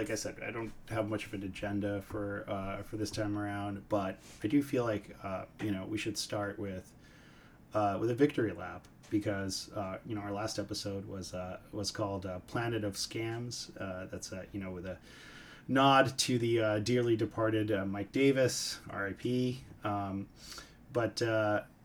like I said, I don't have much of an agenda for uh, for this time around. But I do feel like, uh, you know, we should start with uh, with a victory lap because uh, you know our last episode was uh, was called uh, Planet of Scams. That's you know with a nod to the dearly departed Mike Davis, R.I.P. Um, but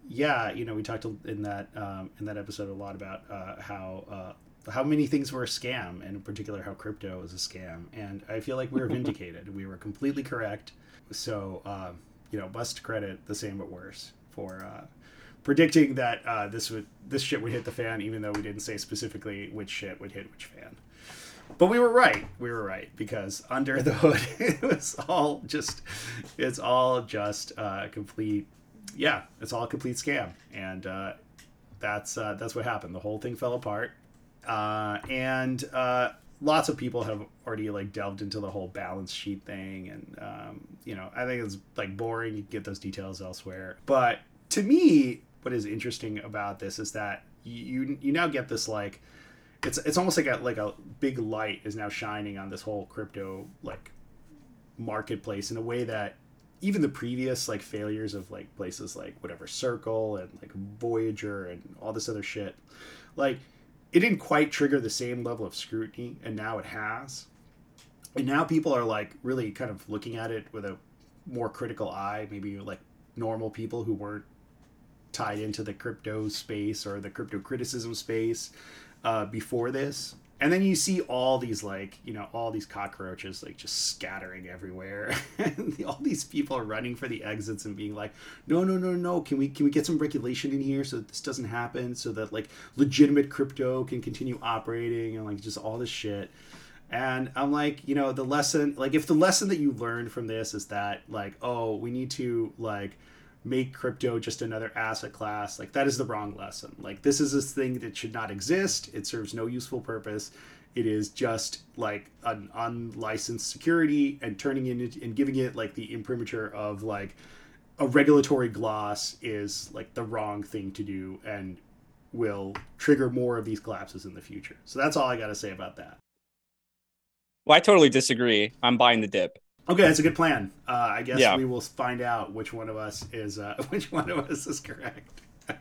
yeah, you know we talked in that um, in that episode a lot about uh, how. How many things were a scam, and in particular, how crypto was a scam. And I feel like we were vindicated. we were completely correct. So, uh, you know, must credit the same but worse for uh, predicting that uh, this would this shit would hit the fan, even though we didn't say specifically which shit would hit which fan. But we were right. We were right because under the hood, it was all just it's all just uh, complete. Yeah, it's all a complete scam, and uh, that's uh, that's what happened. The whole thing fell apart, uh, and uh, lots of people have already like delved into the whole balance sheet thing, and um, you know I think it's like boring. You can get those details elsewhere, but to me, what is interesting about this is that you you now get this like it's it's almost like a like a big light is now shining on this whole crypto like marketplace in a way that even the previous like failures of like places like whatever Circle and like Voyager and all this other shit like it didn't quite trigger the same level of scrutiny and now it has and now people are like really kind of looking at it with a more critical eye maybe like normal people who weren't tied into the crypto space or the crypto criticism space uh, before this. And then you see all these like you know all these cockroaches like just scattering everywhere, and all these people are running for the exits and being like, no no no no, can we can we get some regulation in here so that this doesn't happen, so that like legitimate crypto can continue operating and like just all this shit. And I'm like, you know, the lesson like if the lesson that you learned from this is that like oh we need to like make crypto just another asset class like that is the wrong lesson. Like this is this thing that should not exist. It serves no useful purpose. It is just like an unlicensed security and turning it and giving it like the imprimatur of like a regulatory gloss is like the wrong thing to do and will trigger more of these collapses in the future. So that's all i got to say about that. Well i totally disagree. I'm buying the dip Okay, that's a good plan. Uh, I guess Yeah. we will find out which one of us is uh, which one of us is correct.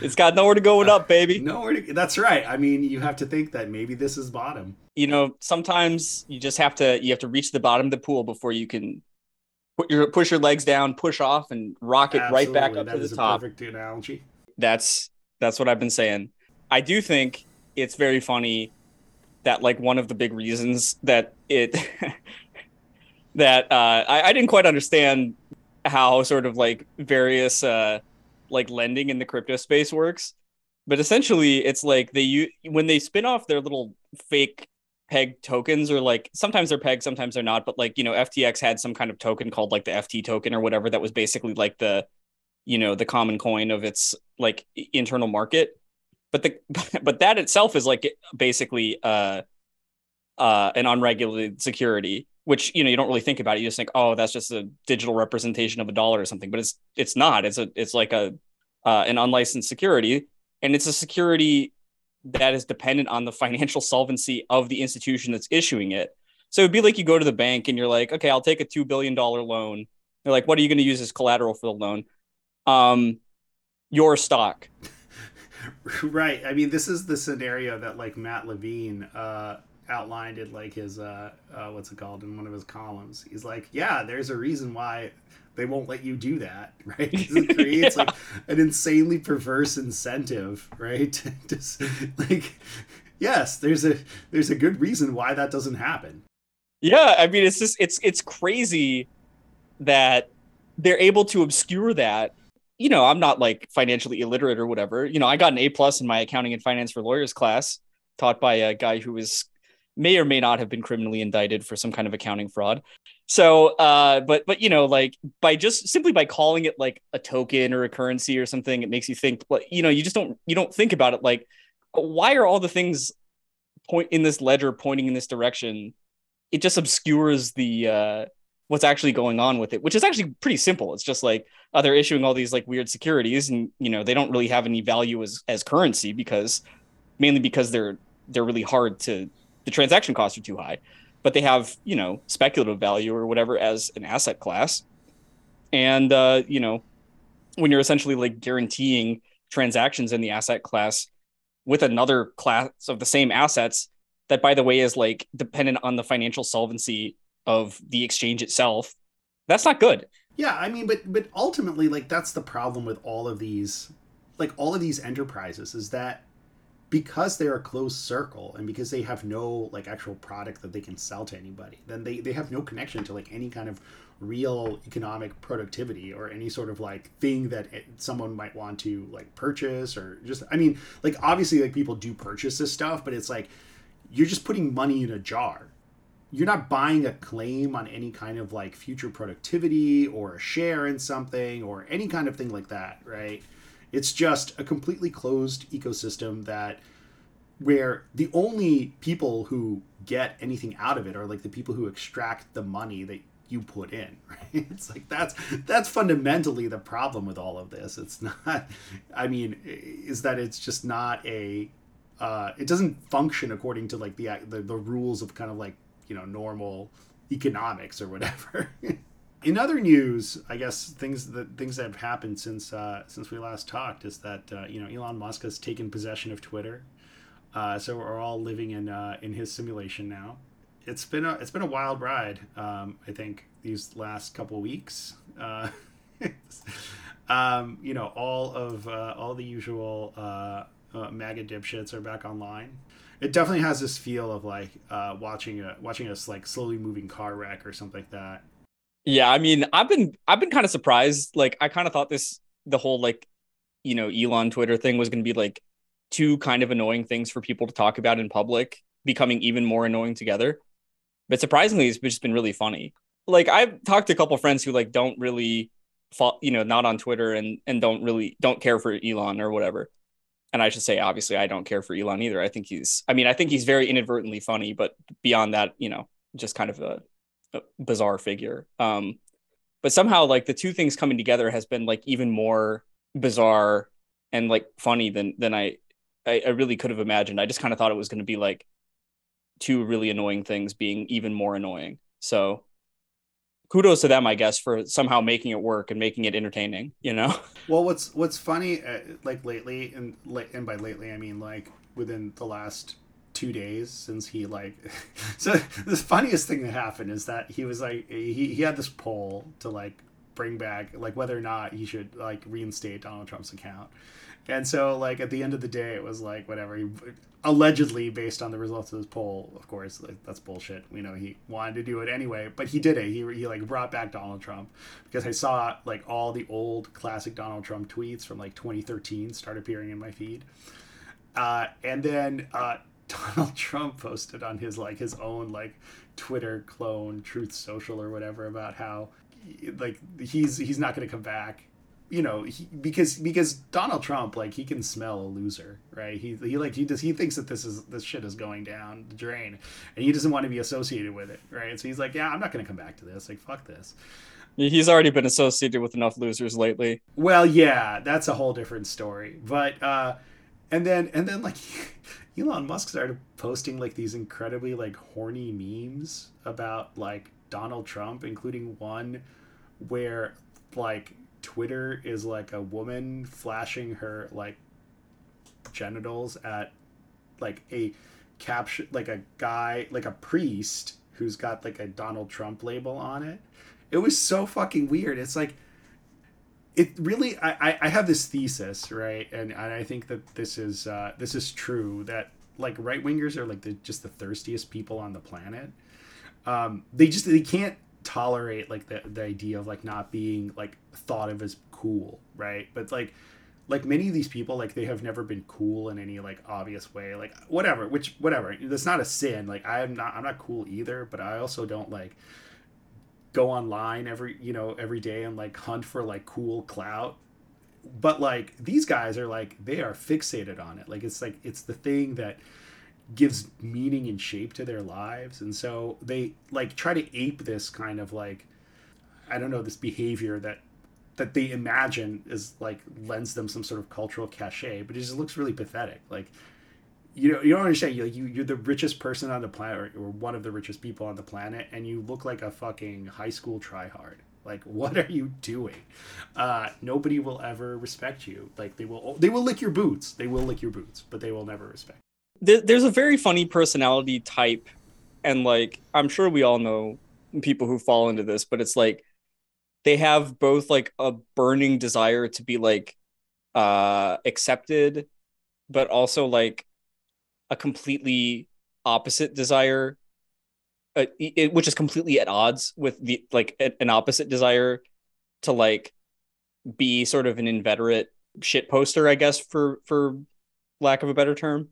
It's got nowhere to go but up, baby. No, we're- that's right. I mean, you have to think that maybe this is bottom. You know, sometimes you just have to you have to reach the bottom of the pool before you can put your push your legs down, push off, and rock it right back up That to the top. perfect analogy. That's that's what I've been saying. I do think it's very funny that like one of the big reasons that it that uh, I, I didn't quite understand how sort of like various uh, like lending in the crypto space works, but essentially it's like they u- when they spin off their little fake peg tokens or like sometimes they're peg sometimes they're not but like you know ftx had some kind of token called like the ft token or whatever that was basically like the you know the common coin of its like internal market. But the but that itself is like basically uh uh an unregulated security which you know you don't really think about it. You just think oh that's just a digital representation of a dollar or something but it's it's not. It's a it's like a uh, an unlicensed security and it's a security that is dependent on the financial solvency of the institution that's issuing it. So it'd be like you go to the bank and you're like okay i'll take a $2 billion loan. They're like what are you going to use as collateral for the loan? Um your stock. Right. I mean, this is the scenario that like Matt Levine uh, outlined in like his uh, uh, what's it called in one of his columns. He's like, yeah, there's a reason why they won't let you do that, right? it creates like an insanely perverse incentive, right? Just like, yes, there's a there's a good reason why that doesn't happen. Yeah, I mean it's just it's it's crazy that they're able to obscure that. You know, I'm not like financially illiterate or whatever. You know, I got an A plus in my accounting and finance for lawyers class, taught by a guy who was may or may not have been criminally indicted for some kind of accounting fraud. So, uh, but but you know, like by just simply by calling it like a token or a currency or something, it makes you think. Like, you know, you just don't you don't think about it. Like, why are all the things point in this ledger pointing in this direction? it just obscures the uh what's actually going on with it which is actually pretty simple it's just like uh, they're issuing all these like weird securities and you know they don't really have any value as as currency because mainly because they're they're really hard to the transaction costs are too high, but they have you know speculative value or whatever as an asset class, and uh, you know when you're essentially like guaranteeing transactions in the asset class with another class of the same assets that by the way is like dependent on the financial solvency of the exchange itself that's not good. Yeah i mean but but ultimately like that's the problem with all of these like all of these enterprises is that because they're a closed circle and because they have no like actual product that they can sell to anybody then they, they have no connection to like any kind of real economic productivity or any sort of like thing that it, someone might want to like purchase or just i mean like obviously like people do purchase this stuff but it's like you're just putting money in a jar. You're not buying a claim on any kind of like future productivity or a share in something or any kind of thing like that right it's just a completely closed ecosystem that where the only people who get anything out of it are like the people who extract the money that you put in right? It's like that's that's fundamentally the problem with all of this. It's not i mean is that it's just not a uh, it doesn't function according to like the, the the rules of kind of like you know normal economics or whatever in other news, I guess things that things that have happened since uh, since we last talked is that uh, you know Elon Musk has taken possession of Twitter, uh, so we're all living in uh, in his simulation now. It's been a it's been a wild ride. Um, I think these last couple weeks. Uh, um, you know, all of uh, all the usual MAGA dipshits are back online. It definitely has this feel of like uh, watching a watching us like slowly moving car wreck or something like that. Yeah, I mean, I've been I've been kind of surprised. Like, I kind of thought this the whole like, you know, Elon Twitter thing was going to be like two kind of annoying things for people to talk about in public, becoming even more annoying together. But surprisingly, it's just been really funny. Like, I've talked to a couple friends who like don't really, fall, you know, not on Twitter and and don't really don't care for Elon or whatever. And I should say, obviously, I don't care for Elon either. I think he's, I mean, I think he's very inadvertently funny, but beyond that, you know, just kind of a bizarre figure. Um, but somehow like the two things coming together has been like even more bizarre and like funny than than I I, I really could have imagined. I just kind of thought it was going to be like two really annoying things being even more annoying. So kudos to them, I guess, for somehow making it work and making it entertaining. You know. Well, what's what's funny, uh, like lately, and and by lately I mean like within the last two days since he like so the funniest thing that happened is that he was like he, he had this poll to like bring back like whether or not he should like reinstate donald trump's account. And so like at the end of the day it was like whatever he allegedly based on the results of this poll of course like, that's bullshit. We know he wanted to do it anyway but he did it. He, he like brought back donald trump because i saw like all the old classic donald trump tweets from like 2013 start appearing in my feed. Uh, and then uh, Donald Trump posted on his like his own like Twitter clone Truth Social or whatever about how like he's he's not going to come back you know he, because because Donald Trump like he can smell a loser right he he like he does he thinks that this is this shit is going down the drain and he doesn't want to be associated with it right so he's like yeah I'm not going to come back to this like fuck this He's already been associated with enough losers lately. Well, yeah, that's a whole different story. But uh and then and then like Elon Musk started posting like these incredibly like horny memes about like Donald Trump, including one where like Twitter is like a woman flashing her like genitals at like a caption like a guy like a priest who's got like a Donald Trump label on it. It was so fucking weird. It's like it really I, I have this thesis right? And, and i think that this is uh, this is true that like right wingers are like the just the thirstiest people on the planet. Um, they just they can't tolerate like the, the idea of like not being like thought of as cool right? But like like many of these people like they have never been cool in any like obvious way. Like whatever which whatever. That's not a sin. Like i'm not i'm not cool either but i also don't like go online every you know every day and like hunt for like cool clout. But like these guys are like they are fixated on it. Like it's like it's the thing that gives meaning and shape to their lives. And so they like try to ape this kind of like i don't know this behavior that that they imagine is like lends them some sort of cultural cachet but it just looks really pathetic. Like you know you don't understand. You you you're the richest person on the planet or one of the richest people on the planet and you look like a fucking high school tryhard. Like what are you doing? Uh nobody will ever respect you. Like they will they will lick your boots. They will lick your boots but they will never respect You. there's a very funny personality type and like i'm sure we all know people who fall into this but it's like they have both like a burning desire to be like uh accepted but also like a completely opposite desire uh, it, which is completely at odds with the like an opposite desire to like be sort of an inveterate shit poster i guess for for lack of a better term.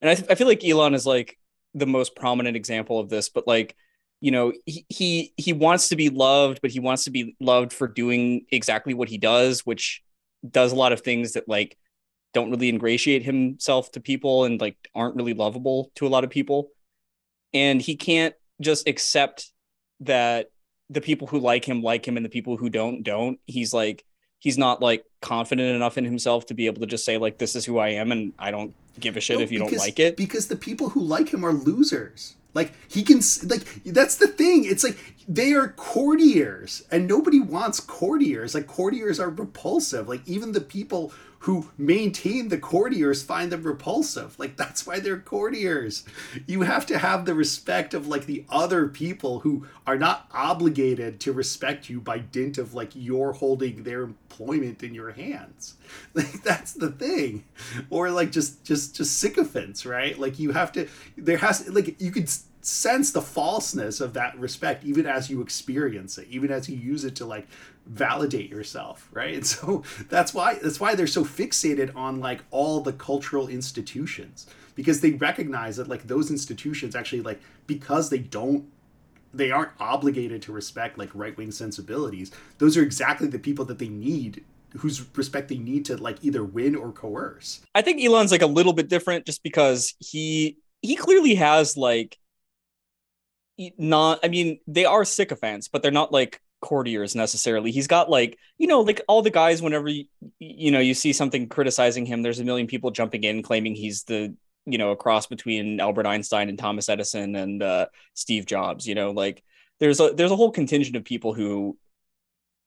And i, th- I feel like elon is like the most prominent example of this but like you know he, he he wants to be loved but he wants to be loved for doing exactly what he does which does a lot of things that like don't really ingratiate himself to people and like aren't really lovable to a lot of people and he can't just accept that the people who like him like him and the people who don't don't he's like he's not like confident enough in himself to be able to just say like this is who i am and i don't give a shit no, if you because, don't like it because the people who like him are losers like he can like that's the thing. It's like they are courtiers and nobody wants courtiers. Like courtiers are repulsive. Like even the people who maintain the courtiers find them repulsive. Like that's why they're courtiers. You have to have the respect of like the other people who are not obligated to respect you by dint of like you're holding their employment in your hands. Like that's the thing. Or like just just just sycophants, right? Like you have to there has like you could sense the falseness of that respect even as you experience it even as you use it to like validate yourself right? And so that's why that's why they're so fixated on like all the cultural institutions because they recognize that like those institutions actually like because they don't they aren't obligated to respect like right-wing sensibilities those are exactly the people that they need whose respect they need to like either win or coerce. I think elon's like a little bit different just because he he clearly has like not i mean they are sycophants but they're not like courtiers necessarily. He's got like you know like all the guys whenever you, you know you see something criticizing him there's a million people jumping in claiming he's the you know a cross between albert einstein and thomas edison and uh, steve jobs you know like there's a there's a whole contingent of people who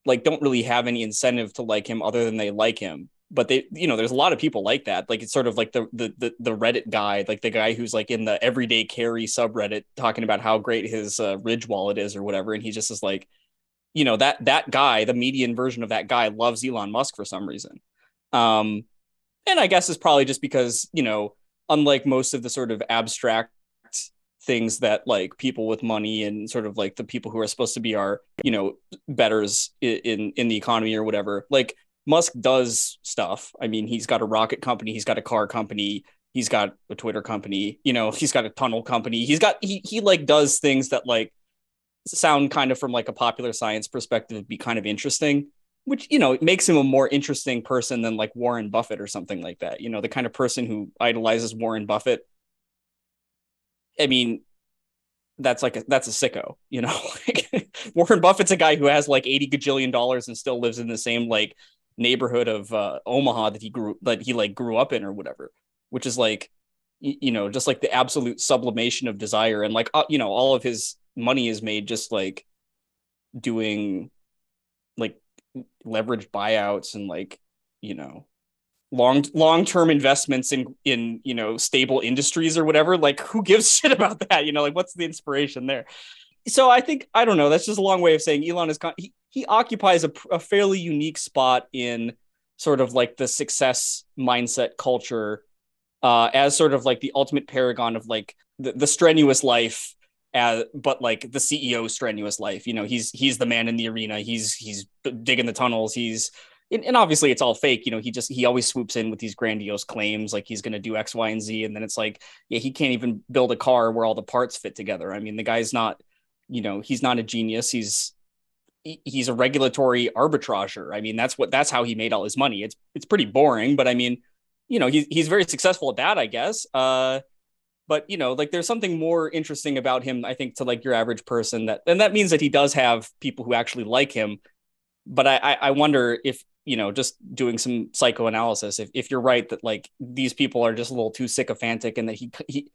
like don't really have any incentive to like him other than they like him. But they you know there's a lot of people like that. Like it's sort of like the the the, the reddit guy like the guy who's like in the everyday carry subreddit talking about how great his uh, ridge wallet is or whatever. And he just is like you know that that guy the median version of that guy loves elon musk for some reason um and i guess it's probably just because you know unlike most of the sort of abstract things that like people with money and sort of like the people who are supposed to be our you know betters in in the economy or whatever like Musk does stuff. I mean, he's got a rocket company, he's got a car company, he's got a Twitter company, you know, he's got a tunnel company. He's got he he like does things that like sound kind of from like a popular science perspective be kind of interesting, which you know, it makes him a more interesting person than like Warren Buffett or something like that. You know, the kind of person who idolizes Warren Buffett. I mean, that's like a, that's a sicko, you know. Like Warren Buffett's a guy who has like 80 gajillion dollars and still lives in the same like neighborhood of uh, Omaha that he grew that he like grew up in or whatever, which is like you know just like the absolute sublimation of desire and like uh, you know all of his money is made just like doing like leveraged buyouts and like you know long long-term investments in in you know stable industries or whatever. Like who gives shit about that? You know like what's the inspiration there? So i think i don't know that's just a long way of saying elon is con- he, he occupies a, a fairly unique spot in sort of like the success mindset culture uh, as sort of like the ultimate paragon of like the, the strenuous life uh, but like the CEO strenuous life. You know, he's he's the man in the arena. He's he's digging the tunnels. He's and, and, obviously it's all fake. You know, he just he always swoops in with these grandiose claims like he's going to do X, Y, and Z, and then it's like, yeah, he can't even build a car where all the parts fit together. I mean, the guy's not, you know, he's not a genius. He's he's a regulatory arbitrager. I mean, that's what that's how he made all his money. It's it's pretty boring, but I mean, you know, he's he's very successful at that, I guess. Uh, but you know, like there's something more interesting about him, I think, to like your average person. That and that means that he does have people who actually like him. But I I wonder if you know, just doing some psychoanalysis, if, if you're right that like these people are just a little too sycophantic and that he, he,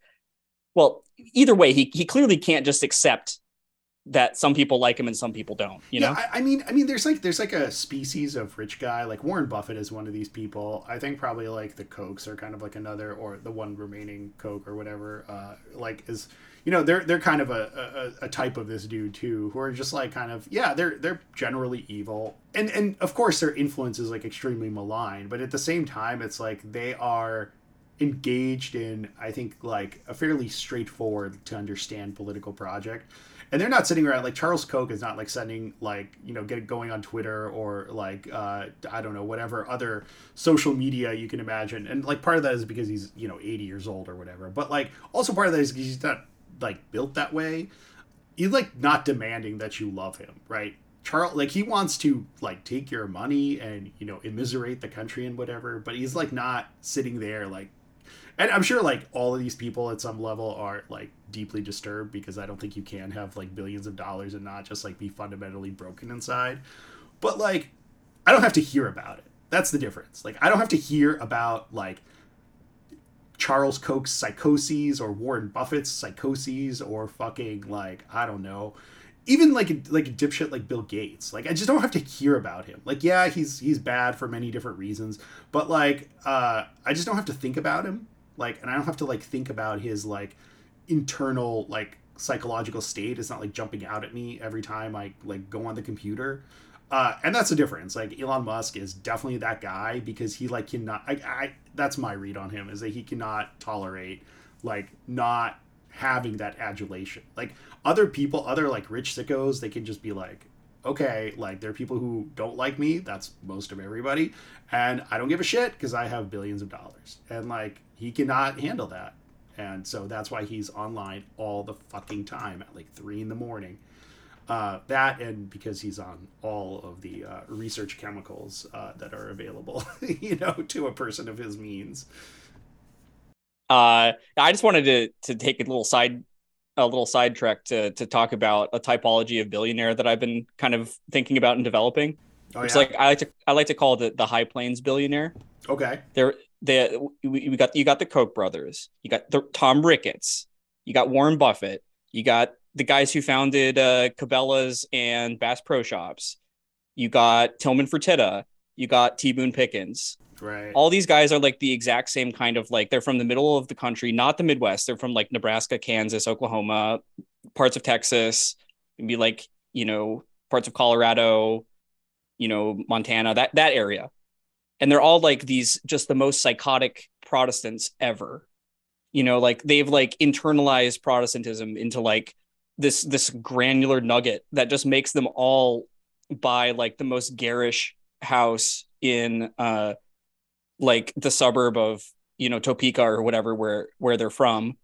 well, either way, he, he clearly can't just accept that some people like him and some people don't. You yeah, know, I, I, mean, I mean, there's like there's like a species of rich guy. Like Warren Buffett is one of these people. I think probably like the Kochs are kind of like another, or the one remaining Koch or whatever. Uh, like is you know they're they're kind of a, a, a type of this dude too, who are just like kind of yeah they're they're generally evil, and and of course their influence is like extremely malign, but at the same time it's like they are engaged in I think like a fairly straightforward to understand political project and they're not sitting around like Charles Koch is not like sending like you know get going on Twitter or like uh, I don't know whatever other social media you can imagine, and like part of that is because he's you know 80 years old or whatever, but like also part of that is he's not like built that way. He's like not demanding that you love him, right? Charles like he wants to like take your money and you know immiserate the country and whatever, but he's like not sitting there like and I'm sure like all of these people at some level are like deeply disturbed because I don't think you can have like billions of dollars and not just like be fundamentally broken inside. But like I don't have to hear about it. That's the difference. Like I don't have to hear about like Charles Koch's psychoses or Warren Buffett's psychoses or fucking like I don't know even like like a dipshit like Bill Gates. Like I just don't have to hear about him. Like yeah, he's he's bad for many different reasons, but like uh I just don't have to think about him like and i don't have to like think about his like internal like psychological state it's not like jumping out at me every time i like go on the computer uh, and that's the difference like elon musk is definitely that guy because he like cannot I, I that's my read on him is that he cannot tolerate like not having that adulation like other people other like rich sickos they can just be like okay, like there are people who don't like me. That's most of everybody. And I don't give a shit because I have billions of dollars. And like he cannot handle that. And so that's why he's online all the fucking time at like three in the morning. Uh, that and because he's on all of the uh, research chemicals uh, that are available, you know, to a person of his means. Uh, I just wanted to to take a little side a little sidetrack to to talk about a typology of billionaire that I've been kind of thinking about and developing. Oh, it's yeah? like I like to I like to call it the, the high plains billionaire. Okay. There they we, we got you got the Koch brothers, you got the Tom Ricketts, you got Warren Buffett, you got the guys who founded uh, Cabela's and Bass Pro Shops. You got Tillman Fertitta, you got T Boone Pickens. Right. All these guys are like the exact same kind of like they're from the middle of the country, not the Midwest. They're from like Nebraska, Kansas, Oklahoma, parts of Texas, maybe like, you know, parts of Colorado, you know, Montana, that that area. And they're all like these just the most psychotic Protestants ever. You know, like they've like internalized Protestantism into like this this granular nugget that just makes them all buy like the most garish house in uh like the suburb of you know Topeka or whatever where where they're from.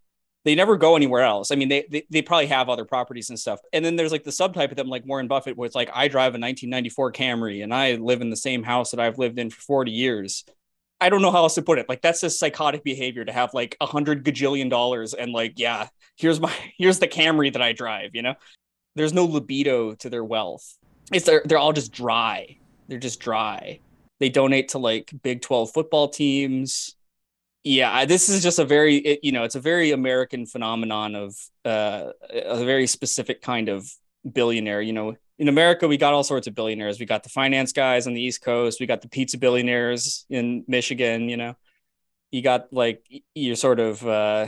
They never go anywhere else. I mean, they, they they probably have other properties and stuff. And then there's like the subtype of them, like Warren Buffett, where it's like I drive a 1994 Camry and I live in the same house that I've lived in for 40 years. I don't know how else to put it. Like that's a psychotic behavior to have like a hundred gajillion dollars and like, yeah, here's my here's the Camry that I drive. You know, there's no libido to their wealth. It's they're they're all just dry. They're just dry. They donate to like Big 12 football teams. Yeah, this is just a very, it, you know, it's a very American phenomenon of uh, a very specific kind of billionaire. You know, in America, we got all sorts of billionaires. We got the finance guys on the East Coast. We got the pizza billionaires in Michigan. You know, you got like your sort of uh,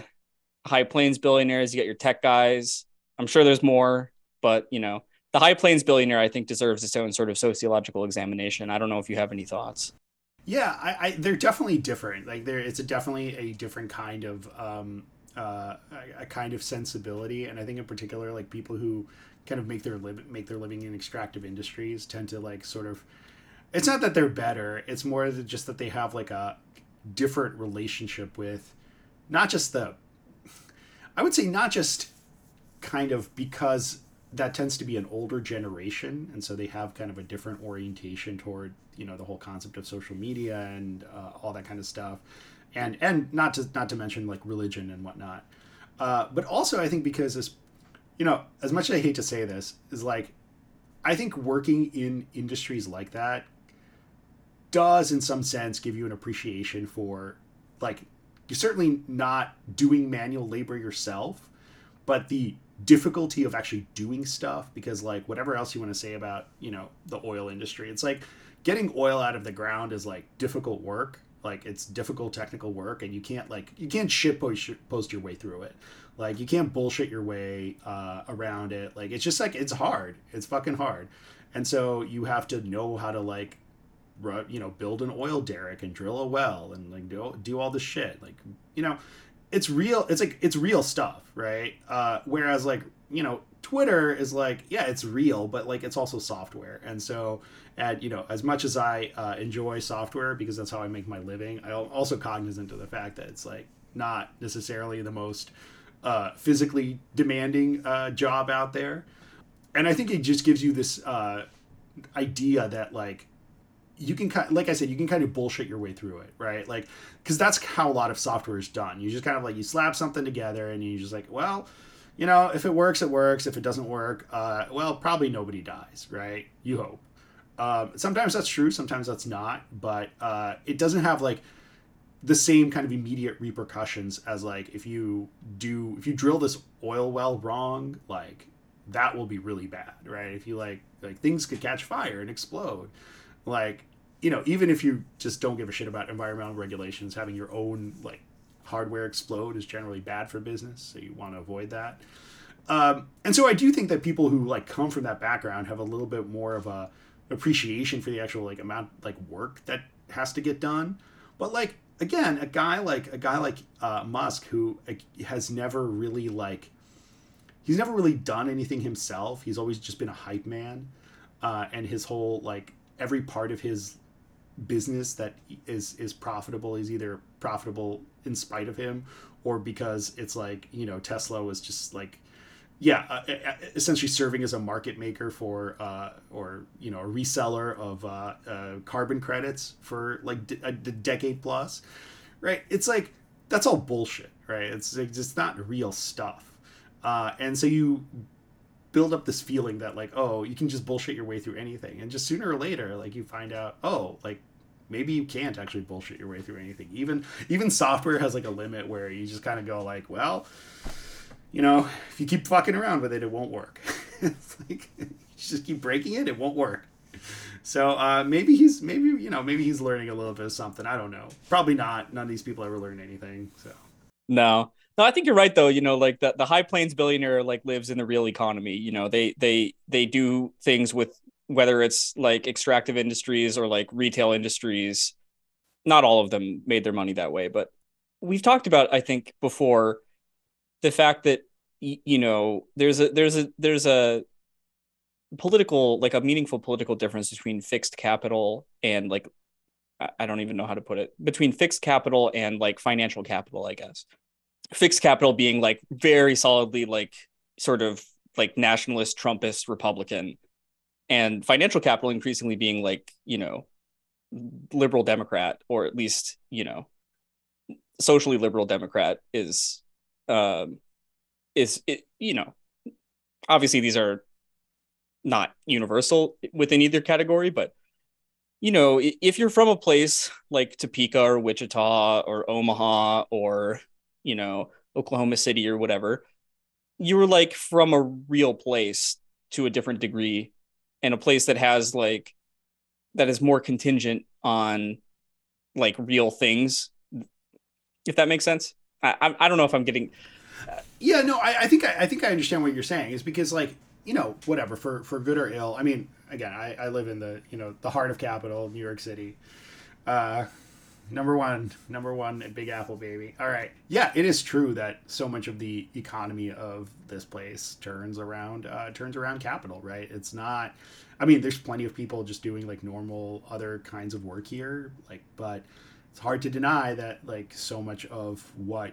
high plains billionaires. You got your tech guys. I'm sure there's more, but you know, the High Plains billionaire, I think, deserves its own sort of sociological examination. I don't know if you have any thoughts. Yeah, I, I they're definitely different. Like there, it's a definitely a different kind of um, uh, a, a kind of sensibility, and I think in particular, like people who kind of make their live make their living in extractive industries tend to like sort of. It's not that they're better. It's more just that they have like a different relationship with, not just the. I would say not just kind of because that tends to be an older generation and so they have kind of a different orientation toward you know the whole concept of social media and uh, all that kind of stuff. And and not to not to mention like religion and whatnot. Uh, but also i think because this you know as much as i hate to say this is like i think working in industries like that does in some sense give you an appreciation for like you're certainly not doing manual labor yourself but the difficulty of actually doing stuff because like whatever else you want to say about you know the oil industry it's like getting oil out of the ground is like difficult work. Like it's difficult technical work and you can't like you can't shit post, post your way through it. Like you can't bullshit your way uh, around it. Like it's just like it's hard. It's fucking hard. And so you have to know how to like you know build an oil derrick and drill a well and like do, do all the shit. Like you know it's real it's like it's real stuff right? Uh whereas like you know twitter is like yeah it's real but like it's also software. And so and you know as much as i uh, enjoy software because that's how i make my living i'm also cognizant of the fact that it's like not necessarily the most uh, physically demanding uh, job out there. And i think it just gives you this uh, idea that like you can kind like I said, you can kind of bullshit your way through it, right? Like, because that's how a lot of software is done. You just kind of like you slap something together, and you just like, well, you know, if it works, it works. If it doesn't work, uh, well, probably nobody dies, right? You hope. Uh, sometimes that's true, sometimes that's not, but uh, it doesn't have like the same kind of immediate repercussions as like if you do if you drill this oil well wrong, like that will be really bad, right? If you like like things could catch fire and explode like you know even if you just don't give a shit about environmental regulations having your own like hardware explode is generally bad for business so you want to avoid that. Um, and so i do think that people who like come from that background have a little bit more of a appreciation for the actual like amount like work that has to get done. But like again a guy like a guy like uh, musk who has never really like he's never really done anything himself. He's always just been a hype man uh, and his whole like every part of his business that is is profitable is either profitable in spite of him or because it's like you know Tesla was just like yeah uh, essentially serving as a market maker for uh, or you know a reseller of uh, uh carbon credits for like a decade plus right? It's like that's all bullshit right? It's, it's not real stuff. Uh, and so you build up this feeling that like oh you can just bullshit your way through anything. And just sooner or later like you find out oh like maybe you can't actually bullshit your way through anything. Even even software has like a limit where you just kind of go like well you know if you keep fucking around with it it won't work. It's like you just keep breaking it it won't work. So uh, maybe he's maybe you know maybe he's learning a little bit of something. I don't know. Probably not. None of these people ever learn anything so. No no, I think you're right though. You know, like the, the High Plains billionaire like lives in the real economy. You know, they they they do things with whether it's like extractive industries or like retail industries. Not all of them made their money that way, but we've talked about I think before the fact that you know there's a there's a there's a political like a meaningful political difference between fixed capital and like I don't even know how to put it between fixed capital and like financial capital, I guess fixed capital being like very solidly like sort of like nationalist Trumpist Republican, and financial capital increasingly being like you know liberal Democrat or at least you know socially liberal Democrat is um is it you know obviously these are not universal within either category but you know if you're from a place like Topeka or Wichita or Omaha or you know, Oklahoma City or whatever, you were like from a real place to a different degree and a place that has like that is more contingent on like real things if that makes sense. I i, I don't know if i'm getting uh, yeah no I, I think I, I think i understand what you're saying. Is because like you know whatever for for good or ill i mean again i i live in the you know the heart of capital new york city. Uh number one, number one Big Apple baby. All right, yeah, it is true that so much of the economy of this place turns around uh, turns around capital. Right? It's not. I mean, there's plenty of people just doing like normal other kinds of work here, like, but it's hard to deny that like so much of what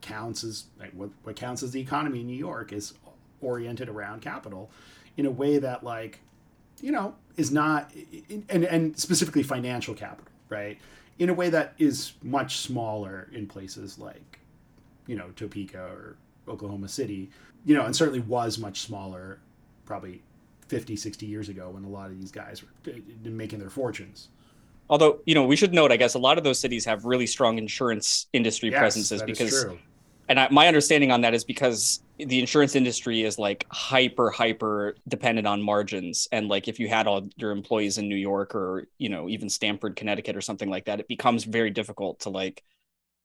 counts as like what what counts as the economy in New York is oriented around capital in a way that like you know is not and and specifically financial capital right in a way that is much smaller in places like, you know, Topeka or Oklahoma City, you know, and certainly was much smaller probably 50, 60 years ago when a lot of these guys were eh, eh, making their fortunes. Although, you know, we should note, I guess, a lot of those cities have really strong insurance industry Yes, presences because, true. and I, my understanding on that is because the insurance industry is like hyper, hyper dependent on margins. And like if you had all your employees in New York or, you know, even Stamford, Connecticut or something like that, it becomes very difficult to like,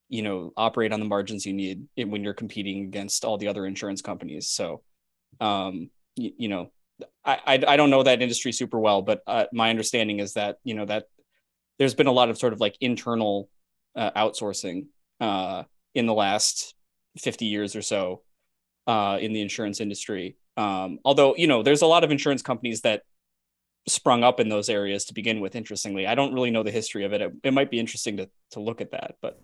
you know, operate on the margins you need when you're competing against all the other insurance companies. So, um, you, you know, I, I I don't know that industry super well, but uh, my understanding is that you know that there's been a lot of sort of like internal uh, outsourcing uh, in the last 50 years or so uh, in the insurance industry. Um, although you know, there's a lot of insurance companies that sprung up in those areas to begin with. Interestingly, I don't really know the history of it. It, it might be interesting to to look at that, but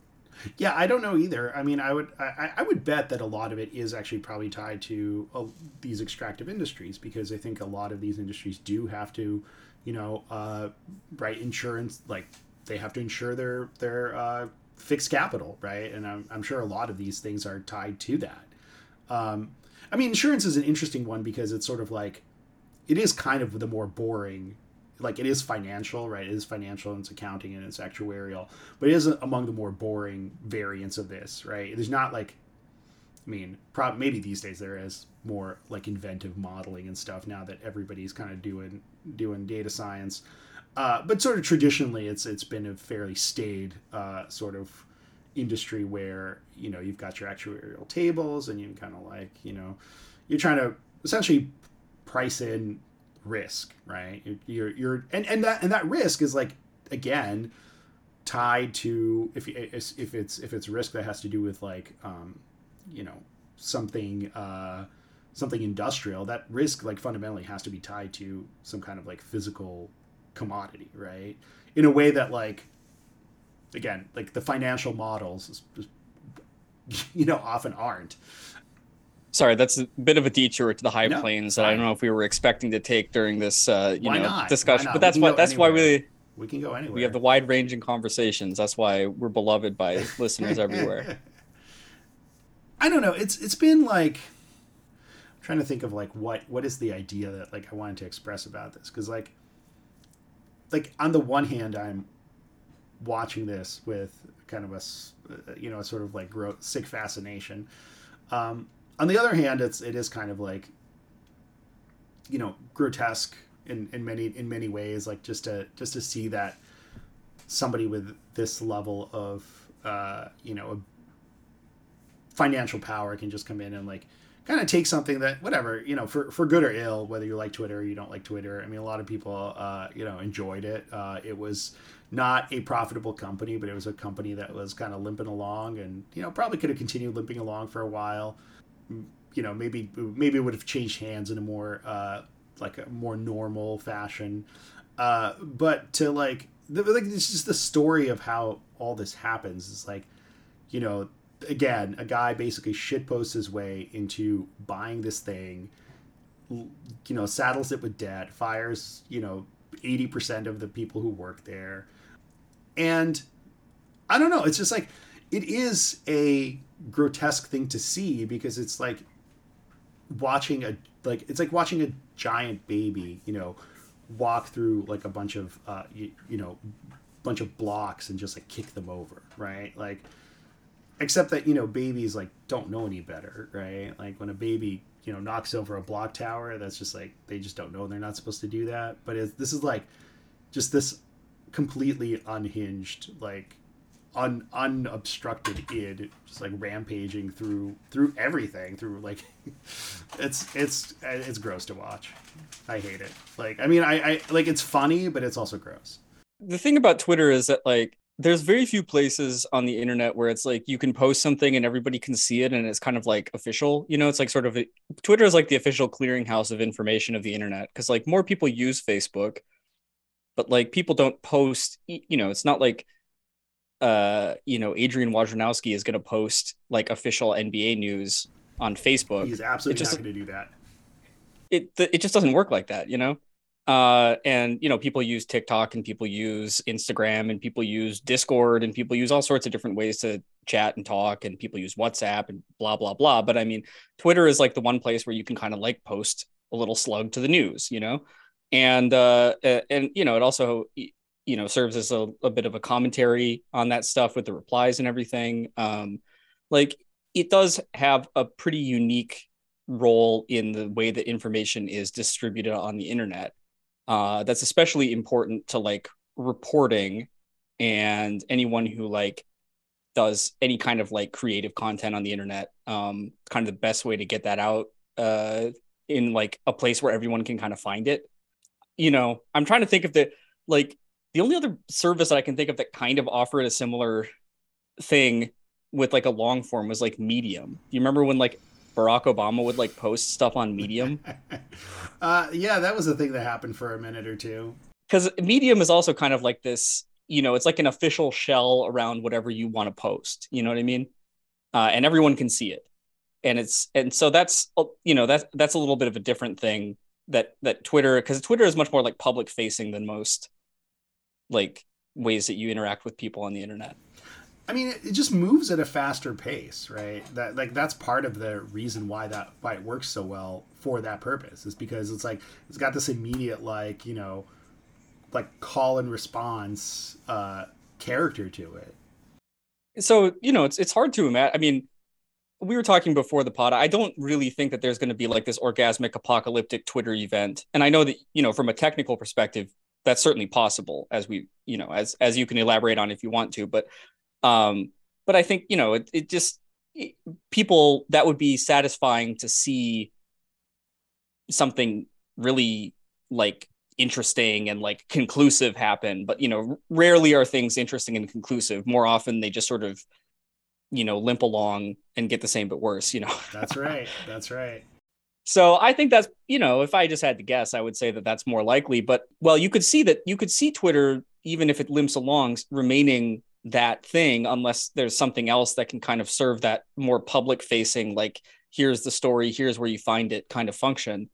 Yeah, I don't know either. I mean, I would I, I would bet that a lot of it is actually probably tied to uh, these extractive industries because I think a lot of these industries do have to, you know, uh, right insurance like they have to insure their their uh, fixed capital, right? And I'm, I'm sure a lot of these things are tied to that. Um, I mean, insurance is an interesting one because it's sort of like it is kind of the more boring like it is financial right? It is financial and it's accounting and it's actuarial but it is among the more boring variants of this right? There's not like i mean prob- maybe these days there is more like inventive modeling and stuff now that everybody's kind of doing doing data science. Uh, but sort of traditionally it's it's been a fairly staid uh, sort of industry where you know you've got your actuarial tables and you kind of like you know you're trying to essentially price in risk right? You're you're and, and that and that risk is like again tied to if if it's if it's risk that has to do with like um you know something uh something industrial that risk like fundamentally has to be tied to some kind of like physical commodity right? In a way that like again like the financial models you know often aren't sorry, that's a bit of a detour to the high No, plains that I don't know if we were expecting to take during this uh, you know not? discussion. But that's We can why go that's why we we can go anywhere we have the wide ranging conversations. That's why we're beloved by listeners everywhere. I don't know. It's it's been like I'm trying to think of like what what is the idea that like I wanted to express about this because like like on the one hand I'm watching this with kind of a uh, you know a sort of like gro- sick fascination. Um, on the other hand, it's it is kind of like you know grotesque in, in many in many ways like just to just to see that somebody with this level of uh, you know financial power can just come in and like kind of take something that whatever you know for, for good or ill whether you like twitter or you don't like twitter i mean a lot of people uh, you know enjoyed it uh, it was not a profitable company but it was a company that was kind of limping along and you know probably could have continued limping along for a while. You know maybe maybe it would have changed hands in a more uh, like a more normal fashion. Uh, but to like the, like it's just the story of how all this happens. Is like you know again a guy basically shitposts his way into buying this thing you know saddles it with debt fires you know 80% of the people who work there and i don't know it's just like it is a grotesque thing to see because it's like watching a like it's like watching a giant baby you know walk through like a bunch of uh you, you know bunch of blocks and just like kick them over right? Like except that you know babies like don't know any better right? Like when a baby you know knocks over a block tower that's just like they just don't know they're not supposed to do that. But this is like just this completely unhinged like un unobstructed id just like rampaging through through everything through like it's it's it's gross to watch. I hate it. Like i mean i i like it's funny but it's also gross. The thing about Twitter is that like there's very few places on the internet where it's like you can post something and everybody can see it and it's kind of like official. You know, it's like sort of a, Twitter is like the official clearinghouse of information of the internet because like more people use Facebook, but like people don't post. You know, it's not like uh you know Adrian Wojnarowski is going to post like official NBA news on Facebook. he's absolutely just- not going to do that it it just doesn't work like that, you know. Uh, and you know, people use TikTok and people use Instagram and people use Discord and people use all sorts of different ways to chat and talk and people use WhatsApp and blah blah blah. But I mean, Twitter is like the one place where you can kind of like post a little slug to the news, you know, and uh, and you know, it also you know serves as a, a bit of a commentary on that stuff with the replies and everything. Um like it does have a pretty unique role in the way that information is distributed on the internet. Uh that's especially important to like reporting and anyone who like does any kind of like creative content on the internet. Um kind of the best way to get that out uh in like a place where everyone can kind of find it you know i'm trying to think of the like the only other service that i can think of that kind of offered a similar thing with like a long form was like medium. You remember when like barack obama would like post stuff on medium? Uh yeah that was a thing that happened for a minute or two. Because medium is also kind of like this you know it's like an official shell around whatever you want to post you know what i mean? Uh, and everyone can see it. And it's and so that's you know that's that's a little bit of a different thing that that twitter because twitter is much more like public facing than most like ways that you interact with people on the internet I mean, it just moves at a faster pace, right? That like that's part of the reason why that why it works so well for that purpose is because it's like it's got this immediate like you know like call and response uh, character to it. So you know, it's it's hard to imagine. I mean, we were talking before the pod. I don't really think that there's going to be like this orgasmic apocalyptic Twitter event, and I know that you know from a technical perspective, that's certainly possible, as we you know as as you can elaborate on if you want to. But um, but I think you know it it just it, people that would be satisfying to see something really like interesting and like conclusive happen but you know rarely are things interesting and conclusive more often they just sort of you know limp along and get the same but worse you know? That's right. That's right. So i think that's you know if i just had to guess i would say that that's more likely but well you could see that you could see twitter even if it limps along remaining that thing unless there's something else that can kind of serve that more public facing like here's the story here's where you find it kind of function.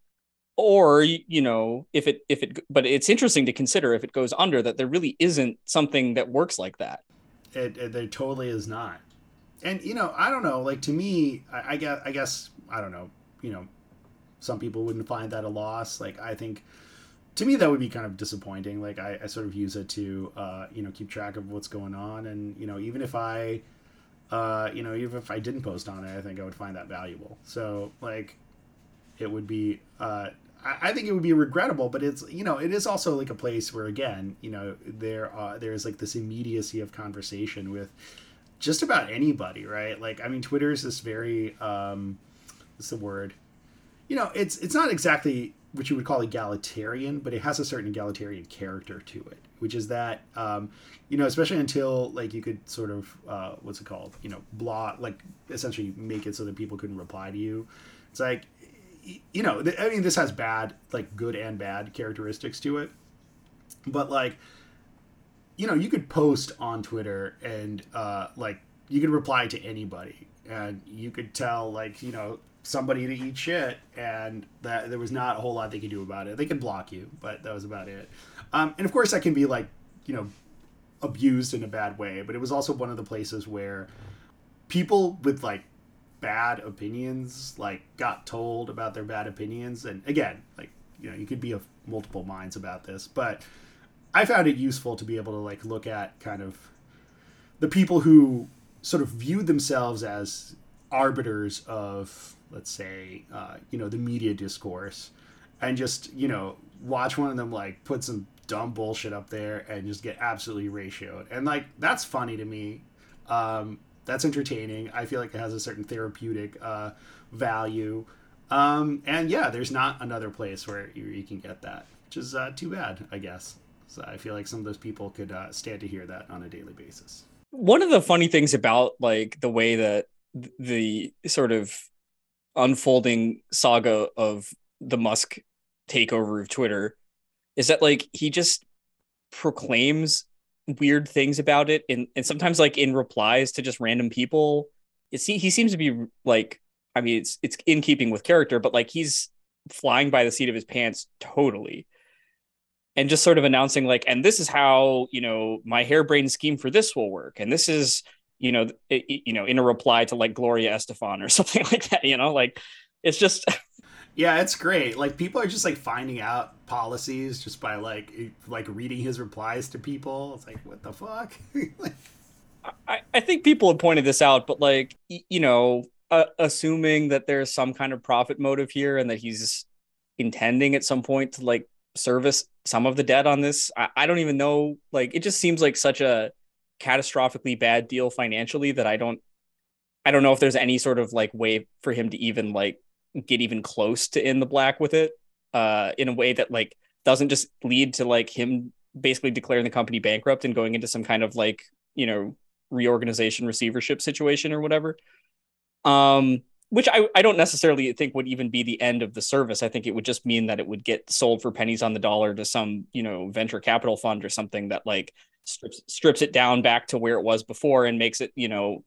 Or you know if it if it but it's interesting to consider if it goes under that there really isn't something that works like that. It, it there totally is not and you know i don't know like to me I, I guess i guess i don't know you know some people wouldn't find that a loss. Like i think to me that would be kind of disappointing. Like i, I sort of use it to uh, you know keep track of what's going on. And you know even if i uh, you know even if i didn't post on it i think i would find that valuable. So like it would be uh, I, think it would be regrettable, but it's you know it is also like a place where again you know there uh, there's like this immediacy of conversation with just about anybody, right? Like I mean, Twitter is this very um, what's the word? You know, it's it's not exactly what you would call egalitarian, but it has a certain egalitarian character to it, which is that um, you know, especially until like you could sort of uh, what's it called? You know, block like essentially make it so that people couldn't reply to you. It's like you know, I mean, this has bad, like good and bad characteristics to it, but like, you know, you could post on Twitter and uh, like you could reply to anybody, and you could tell like you know somebody to eat shit, and that there was not a whole lot they could do about it. They could block you, but that was about it. Um, and of course, that can be like you know abused in a bad way, but it was also one of the places where people with like bad opinions like got told about their bad opinions and again like you know you could be of multiple minds about this but i found it useful to be able to like look at kind of the people who sort of viewed themselves as arbiters of let's say uh, you know the media discourse and just you know watch one of them like put some dumb bullshit up there and just get absolutely ratioed and like that's funny to me um, that's entertaining. I feel like it has a certain therapeutic uh, value. Um, and yeah, there's not another place where you, you can get that, which is uh, too bad, I guess. So I feel like some of those people could uh, stand to hear that on a daily basis. One of the funny things about like the way that the sort of unfolding saga of the Musk takeover of Twitter is that like he just proclaims weird things about it and, and sometimes like in replies to just random people it see he seems to be like i mean it's it's in keeping with character but like he's flying by the seat of his pants totally and just sort of announcing like and this is how you know my harebrained scheme for this will work and this is you know it, you know in a reply to like gloria estefan or something like that you know like it's just Yeah, it's great. Like people are just like finding out policies just by like like reading his replies to people. It's like what the fuck. like, I, I think people have pointed this out, but like you know, uh, assuming that there's some kind of profit motive here and that he's intending at some point to like service some of the debt on this, I, I don't even know. Like it just seems like such a catastrophically bad deal financially that I don't I don't know if there's any sort of like way for him to even like get even close to in the black with it uh in a way that like doesn't just lead to like him basically declaring the company bankrupt and going into some kind of like you know reorganization receivership situation or whatever um which I, I don't necessarily think would even be the end of the service. I think it would just mean that it would get sold for pennies on the dollar to some, you know, venture capital fund or something that like strips strips it down back to where it was before and makes it, you know,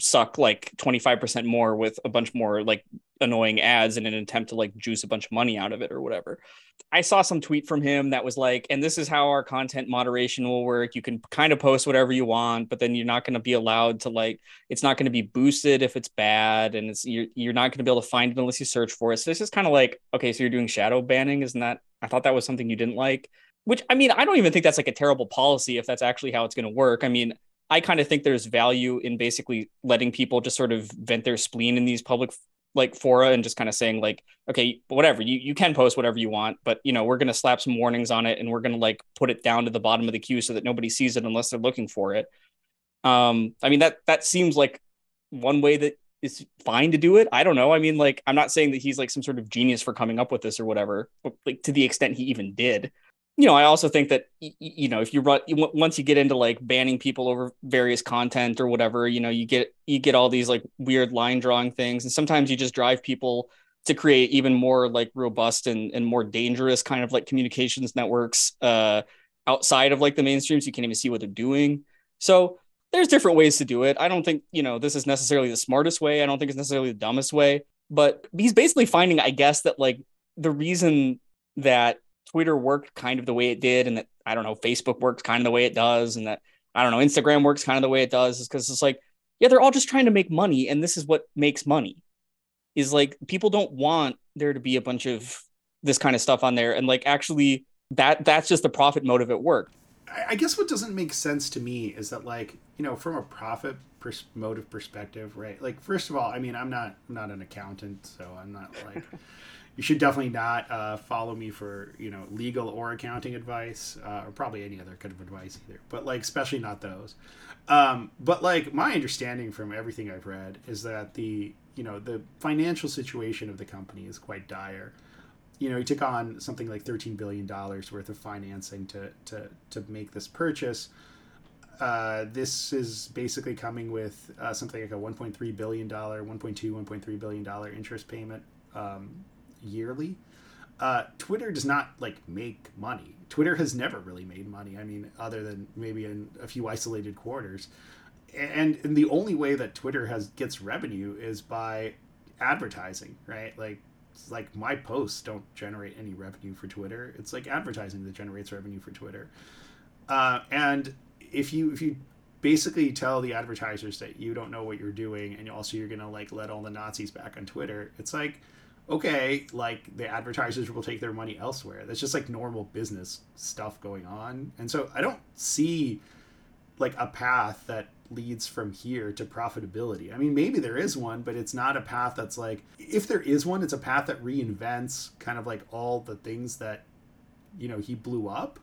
suck like 25% more with a bunch more like annoying ads in an attempt to like juice a bunch of money out of it or whatever. I saw some tweet from him that was like, and this is how our content moderation will work. You can kind of post whatever you want, but then you're not going to be allowed to like, it's not going to be boosted if it's bad, and it's you're you're not going to be able to find it unless you search for it. So it's just kind of like, okay, so you're doing shadow banning, isn't that? I thought that was something you didn't like. Which I mean, I don't even think that's like a terrible policy if that's actually how it's going to work. I mean, I kind of think there's value in basically letting people just sort of vent their spleen in these public like fora and just kind of saying like okay whatever you, you can post whatever you want but you know we're going to slap some warnings on it and we're going to like put it down to the bottom of the queue so that nobody sees it unless they're looking for it. Um i mean that that seems like one way that is fine to do it. I don't know. I mean like i'm not saying that he's like some sort of genius for coming up with this or whatever but like to the extent he even did you know, I also think that you know if you run once you get into like banning people over various content or whatever, you know, you get you get all these like weird line drawing things, and sometimes you just drive people to create even more like robust and, and more dangerous kind of like communications networks uh, outside of like the mainstream, so you can't even see what they're doing. So there's different ways to do it. I don't think you know this is necessarily the smartest way. I don't think it's necessarily the dumbest way, but he's basically finding, I guess, that like the reason that Twitter worked kind of the way it did, and that I don't know, Facebook works kind of the way it does, and that I don't know, Instagram works kind of the way it does, is because it's like, yeah, they're all just trying to make money, and this is what makes money. Is like people don't want there to be a bunch of this kind of stuff on there, and like actually that that's just the profit motive at work. I guess what doesn't make sense to me is that like you know from a profit pers- motive perspective, right? Like first of all, I mean I'm not I'm not an accountant, so I'm not like you should definitely not uh, follow me for you know legal or accounting advice uh, or probably any other kind of advice either but like especially not those. Um, but like my understanding from everything i've read is that the you know the financial situation of the company is quite dire. You know he took on something like 13 billion dollars worth of financing to to to make this purchase. Uh, this is basically coming with uh, something like a 1.3 billion dollar 1.2 1.3 billion dollar interest payment um, yearly. Uh, Twitter does not like make money. Twitter has never really made money. I mean, other than maybe in a few isolated quarters. And, and the only way that Twitter has gets revenue is by advertising, right? Like like my posts don't generate any revenue for Twitter. It's like advertising that generates revenue for Twitter. Uh, and if you if you basically tell the advertisers that you don't know what you're doing and also you're gonna like let all the Nazis back on Twitter, it's like okay, like the advertisers will take their money elsewhere. That's just like normal business stuff going on. And so I don't see like a path that leads from here to profitability. I mean, maybe there is one, but it's not a path that's like if there is one, it's a path that reinvents kind of like all the things that you know, he blew up.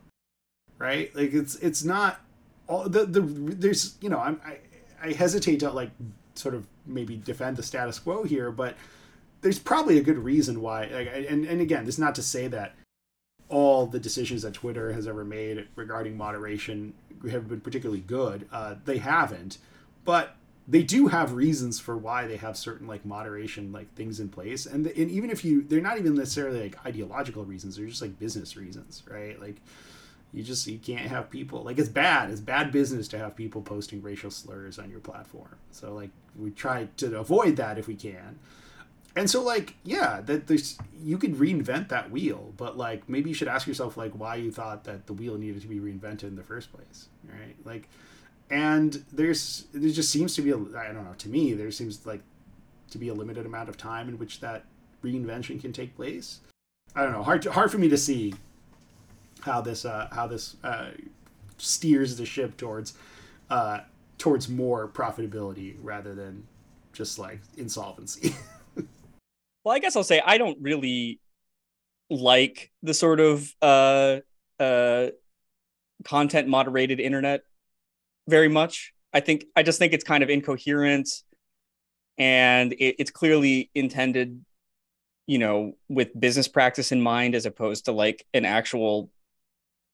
Right? Like it's it's not all the the there's, you know, I'm I I hesitate to like sort of maybe defend the status quo here, but there's probably a good reason why. Like, and and again, this is not to say that all the decisions that Twitter has ever made regarding moderation have been particularly good. Uh, they haven't, but they do have reasons for why they have certain like moderation like things in place and, the, and even if you they're not even necessarily like ideological reasons they're just like business reasons right like you just you can't have people like it's bad it's bad business to have people posting racial slurs on your platform so like we try to avoid that if we can and so like yeah that there's you could reinvent that wheel but like maybe you should ask yourself like why you thought that the wheel needed to be reinvented in the first place right like and there's there just seems to be a i don't know to me there seems like to be a limited amount of time in which that reinvention can take place. I don't know. Hard to, hard for me to see how this uh, how this uh, steers the ship towards uh, towards more profitability rather than just like insolvency. well, I guess I'll say I don't really like the sort of uh, uh, content moderated internet very much. I think I just think it's kind of incoherent and it, it's clearly intended, you know, with business practice in mind as opposed to like an actual,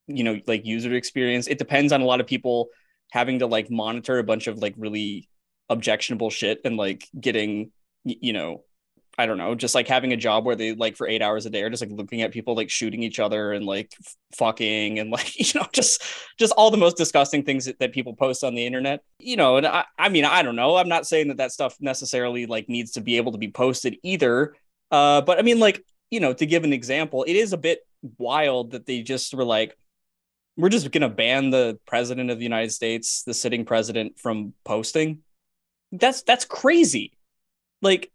you know, like user experience. It depends on a lot of people having to like monitor a bunch of like really objectionable shit and like getting, you know, I don't know, just like having a job where they like for eight hours a day are just like looking at people like shooting each other and like f- fucking and like, you know, just just all the most disgusting things that, that people post on the internet, you know, and I, I mean, I don't know. I'm not saying that that stuff necessarily like needs to be able to be posted either. Uh, but I mean, like, you know, to give an example, it is a bit wild that they just were like, we're just going to ban the president of the United States, the sitting president from posting. That's that's crazy. Like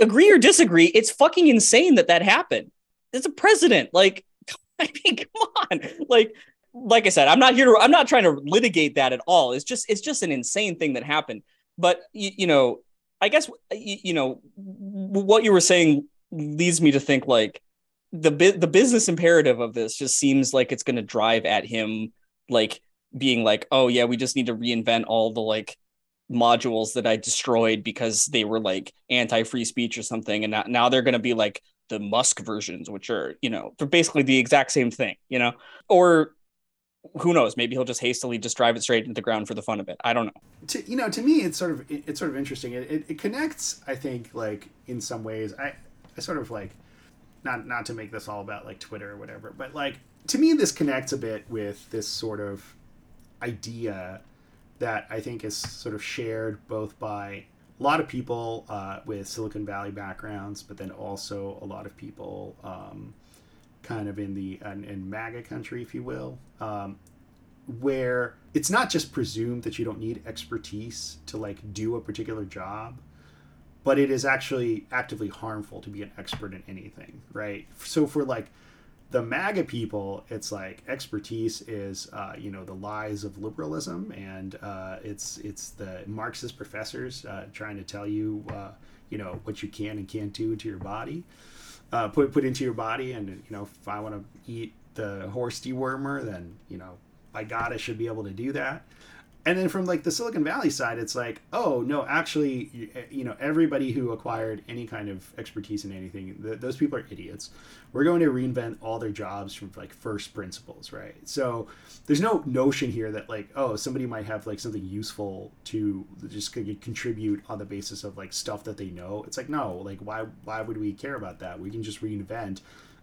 agree or disagree, it's fucking insane that that happened. It's a president. Like, I mean, come on. Like, like I said, I'm not here to. I'm not trying to litigate that at all. It's just, it's just an insane thing that happened. But you, you know, I guess you, you know what you were saying leads me to think like the the business imperative of this just seems like it's going to drive at him like being like oh yeah we just need to reinvent all the like modules that I destroyed because they were like anti free speech or something. And now, now they're going to be like the Musk versions, which are, you know, they're basically the exact same thing, you know? Or who knows? Maybe he'll just hastily just drive it straight into the ground for the fun of it. I don't know. To, you know, to me, it's sort of it's sort of interesting. It, it, it connects, I think, like in some ways. I, I sort of like not not to make this all about like Twitter or whatever, but like to me, this connects a bit with this sort of idea that I think is sort of shared both by a lot of people uh, with Silicon Valley backgrounds, but then also a lot of people um, kind of in the in, in MAGA country, if you will, um, where it's not just presumed that you don't need expertise to like do a particular job, but it is actually actively harmful to be an expert in anything, right? So for like the MAGA people, it's like expertise is, uh, you know, the lies of liberalism, and uh, it's it's the Marxist professors uh, trying to tell you, uh, you know, what you can and can't do to your body, uh, put put into your body, and you know, if I want to eat the horse dewormer, then you know, by God, I should be able to do that and then from like the silicon valley side it's like oh no actually eh, you know everybody who acquired any kind of expertise in anything those people are idiots. We're going to reinvent all their jobs from like first principles right? So there's no notion here that like oh somebody might have like something useful to just contribute on the basis of like stuff that they know. It's like no like why why would we care about that? We can just reinvent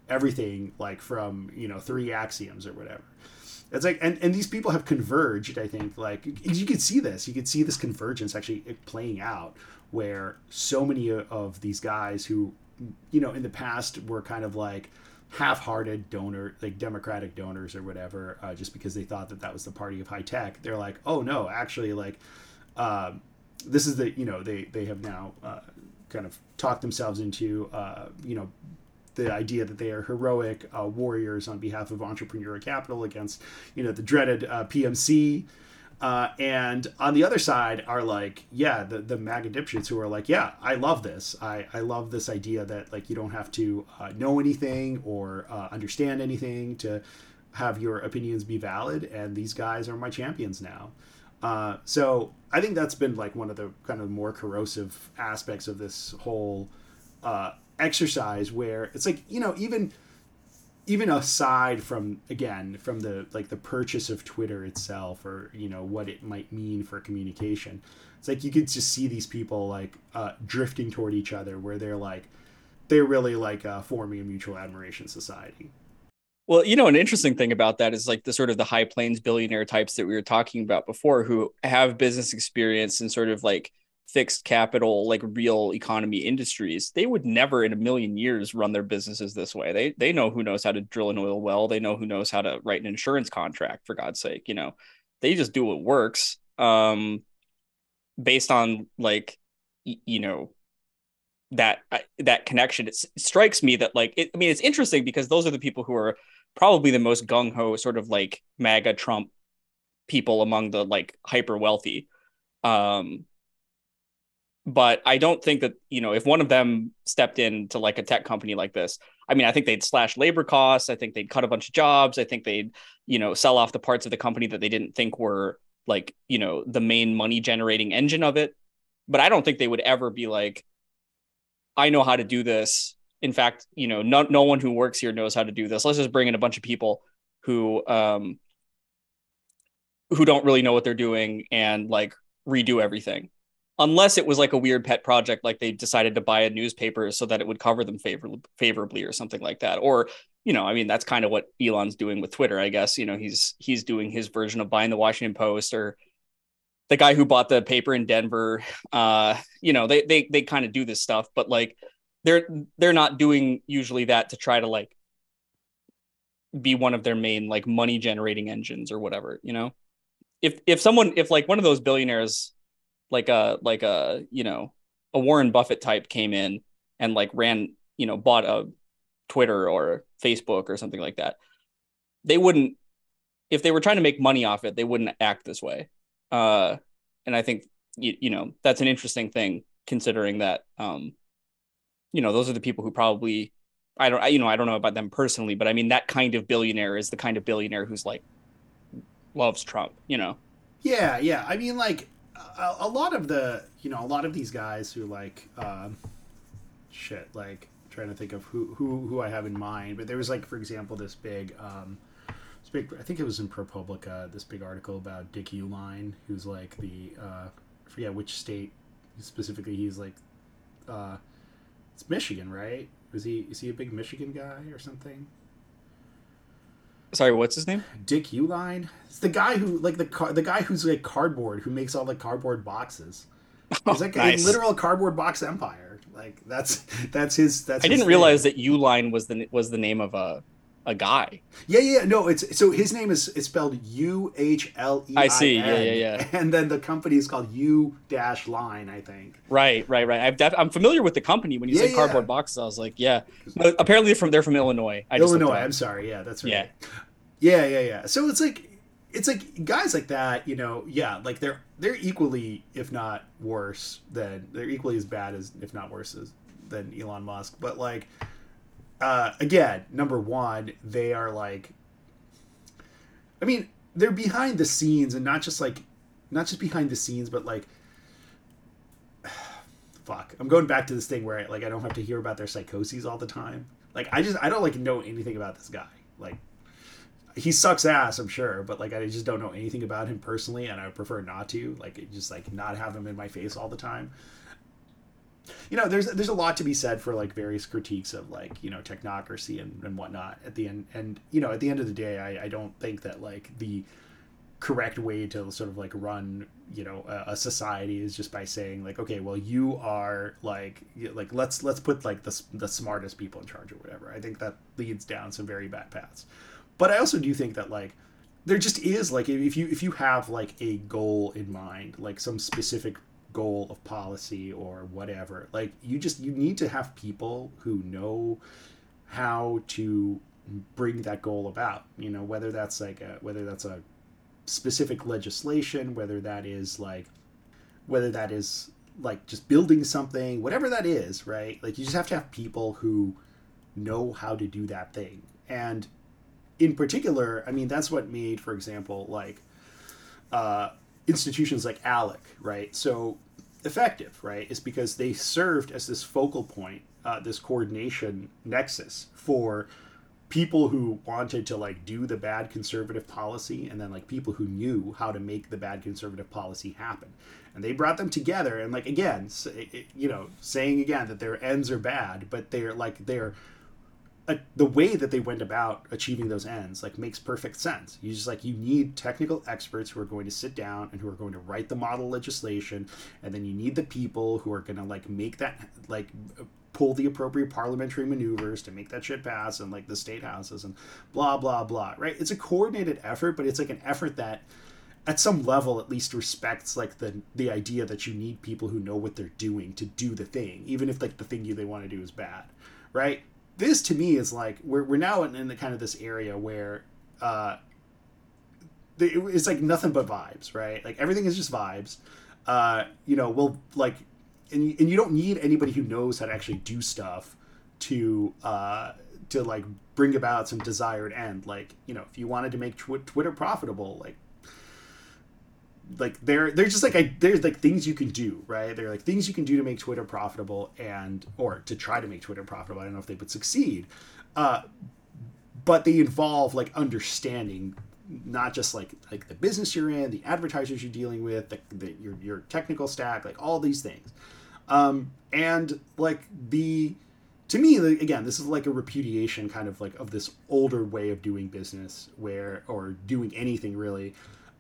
everything like from you know three axioms or whatever it's like, and, and these people have converged. I think, like you could see this, you could see this convergence actually playing out, where so many of these guys who, you know, in the past were kind of like half-hearted donor, like Democratic donors or whatever, uh, just because they thought that that was the party of high tech. They're like, oh no, actually, like, uh, this is the, you know, they they have now uh, kind of talked themselves into, uh, you know, the idea that they are heroic uh, warriors on behalf of entrepreneurial capital against, you know, the dreaded uh, PMC. Uh, and on the other side are like, yeah, the, the MAGA dipshits who are like, yeah, I love this. I, I love this idea that like you don't have to uh, know anything or uh, understand anything to have your opinions be valid. And these guys are my champions now. Uh, so I think that's been like one of the kind of more corrosive aspects of this whole uh, exercise where it's like you know even even aside from again from the like the purchase of twitter itself or you know what it might mean for communication it's like you could just see these people like uh, drifting toward each other where they're like they're really like uh, forming a mutual admiration society. Well you know an interesting thing about that is like the sort of the high plains billionaire types that we were talking about before who have business experience and sort of like fixed capital like real economy industries they would never in a million years run their businesses this way they they know who knows how to drill an oil well they know who knows how to write an insurance contract for god's sake you know they just do what works um based on like y- you know that uh, that connection. It, strikes me that like it, I mean, it's interesting because those are the people who are probably the most gung ho, sort of like MAGA Trump people among the like hyper wealthy. Um, but I don't think that you know if one of them stepped into like a tech company like this, I mean, I think they'd slash labor costs. I think they'd cut a bunch of jobs. I think they'd you know sell off the parts of the company that they didn't think were like you know the main money generating engine of it. But I don't think they would ever be like, I know how to do this. In fact, you know, no no one who works here knows how to do this. Let's just bring in a bunch of people who um who don't really know what they're doing and like redo everything unless it was like a weird pet project like they decided to buy a newspaper so that it would cover them favor- favorably or something like that. Or you know i mean that's kind of what elon's doing with twitter i guess. You know he's he's doing his version of buying the washington post or the guy who bought the paper in denver. Uh you know they they they kind of do this stuff but like they're they're not doing usually that to try to like be one of their main like money generating engines or whatever you know? If if someone if like one of those billionaires like a like a you know a Warren Buffett type came in and like ran you know bought a Twitter or Facebook or something like that, they wouldn't if they were trying to make money off it, they wouldn't act this way. Uh, and I think you, you know that's an interesting thing considering that um, you know those are the people who probably I don't I, you know I don't know about them personally, but I mean that kind of billionaire is the kind of billionaire who's like loves Trump, you know. Yeah, yeah. I mean, like a, a, lot of the you know a lot of these guys who like um, shit like trying to think of who who who I have in mind but there was like for example this big um, this big I think it was in ProPublica this big article about Dick Uihlein, who's like the uh, I forget which state specifically he's like uh, it's Michigan right? Is he is he a big Michigan guy or something Sorry, what's his name? Dick Uihlein. It's the guy who like the car, the guy who's like cardboard who makes all the cardboard boxes. He's like nice. a literal cardboard box empire. Like that's that's his. That's. I didn't realize that Uihlein was the was the name of a a guy. Yeah, yeah, no, it's so his name is it's spelled U H L E. I see. Yeah, yeah, yeah. And then the company is called U Dash Line, I think. Right, right, right. I've def- I'm familiar with the company. When you yeah, say cardboard yeah. boxes, I was like, yeah. But apparently, from they're from Illinois. I Illinois. I'm sorry. Yeah, that's right. Yeah. Yeah, yeah, yeah. So it's like it's like guys like that, you know, yeah, like they're they're equally, if not worse, than they're equally as bad as, if not worse, as than Elon Musk. But like, uh, again, number one, they are like, I mean, they're behind the scenes, and not just like, not just behind the scenes, but like, fuck, I'm going back to this thing where I, like I don't have to hear about their psychoses all the time. Like I just I don't like know anything about this guy. Like he sucks ass, I'm sure, but like I just don't know anything about him personally, and I prefer not to. Like just like not have him in my face all the time. You know, there's there's a lot to be said for like various critiques of like you know technocracy and, and whatnot at the end, and you know at the end of the day, I, I don't think that like the correct way to sort of like run you know a, a, society is just by saying like okay well you are like like let's let's put like the, the smartest people in charge or whatever. I think that leads down some very bad paths. But I also do think that like there just is like if you if you have like a goal in mind, like some specific goal of policy or whatever, like you just you need to have people who know how to bring that goal about. You know, whether that's like a whether that's a specific legislation, whether that is like whether that is like just building something, whatever that is, right? Like you just have to have people who know how to do that thing. And in particular, I mean, that's what made, for example, like uh, institutions like ALEC, right? So effective, right? Is because they served as this focal point, uh, this coordination nexus for people who wanted to like do the bad conservative policy and then like people who knew how to make the bad conservative policy happen and they brought them together and like again you know saying again that their ends are bad but they're like they're the way that they went about achieving those ends like makes perfect sense. You just like you need technical experts who are going to sit down and who are going to write the model legislation and then you need the people who are going to like make that like pull the appropriate parliamentary maneuvers to make that shit pass and like the state houses and blah blah blah right? It's a coordinated effort but it's like an effort that at some level at least respects like the the idea that you need people who know what they're doing to do the thing even if like the thing you they want to do is bad right this to me is like we're, we're now in, in the kind of this area where uh it's like nothing but vibes right? Like everything is just vibes. Uh you know we'll like and and you don't need anybody who knows how to actually do stuff to uh to like bring about some desired end. Like you know if you wanted to make tw- twitter profitable like like they're they're just like I, there's like things you can do right? They're like things you can do to make twitter profitable and or to try to make twitter profitable. I don't know if they would succeed uh but they involve like understanding not just like like the business you're in the advertisers you're dealing with the, the your, your technical stack like all these things. Um and like the to me again this is like a repudiation kind of like of this older way of doing business where or doing anything really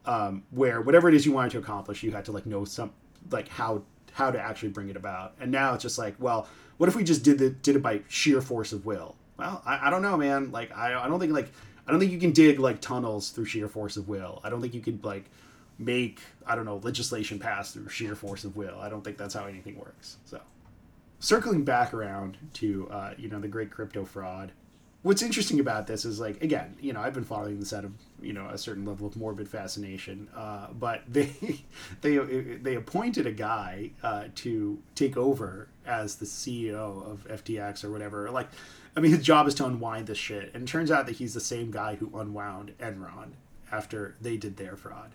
um, where whatever it is you wanted to accomplish, you had to like know some like how how to actually bring it about. And now it's just like, well, what if we just did it did it by sheer force of will? Well, I, I don't know, man. Like I, I don't think like I don't think you can dig like tunnels through sheer force of will. I don't think you can like make I don't know legislation pass through sheer force of will. I don't think that's how anything works. So circling back around to uh, you know the great crypto fraud what's interesting about this is like again you know i've been following this out of you know a certain level of morbid fascination uh, but they they they appointed a guy uh, to take over as the ceo of ftx or whatever. Like i mean his job is to unwind this shit and it turns out that he's the same guy who unwound enron after they did their fraud.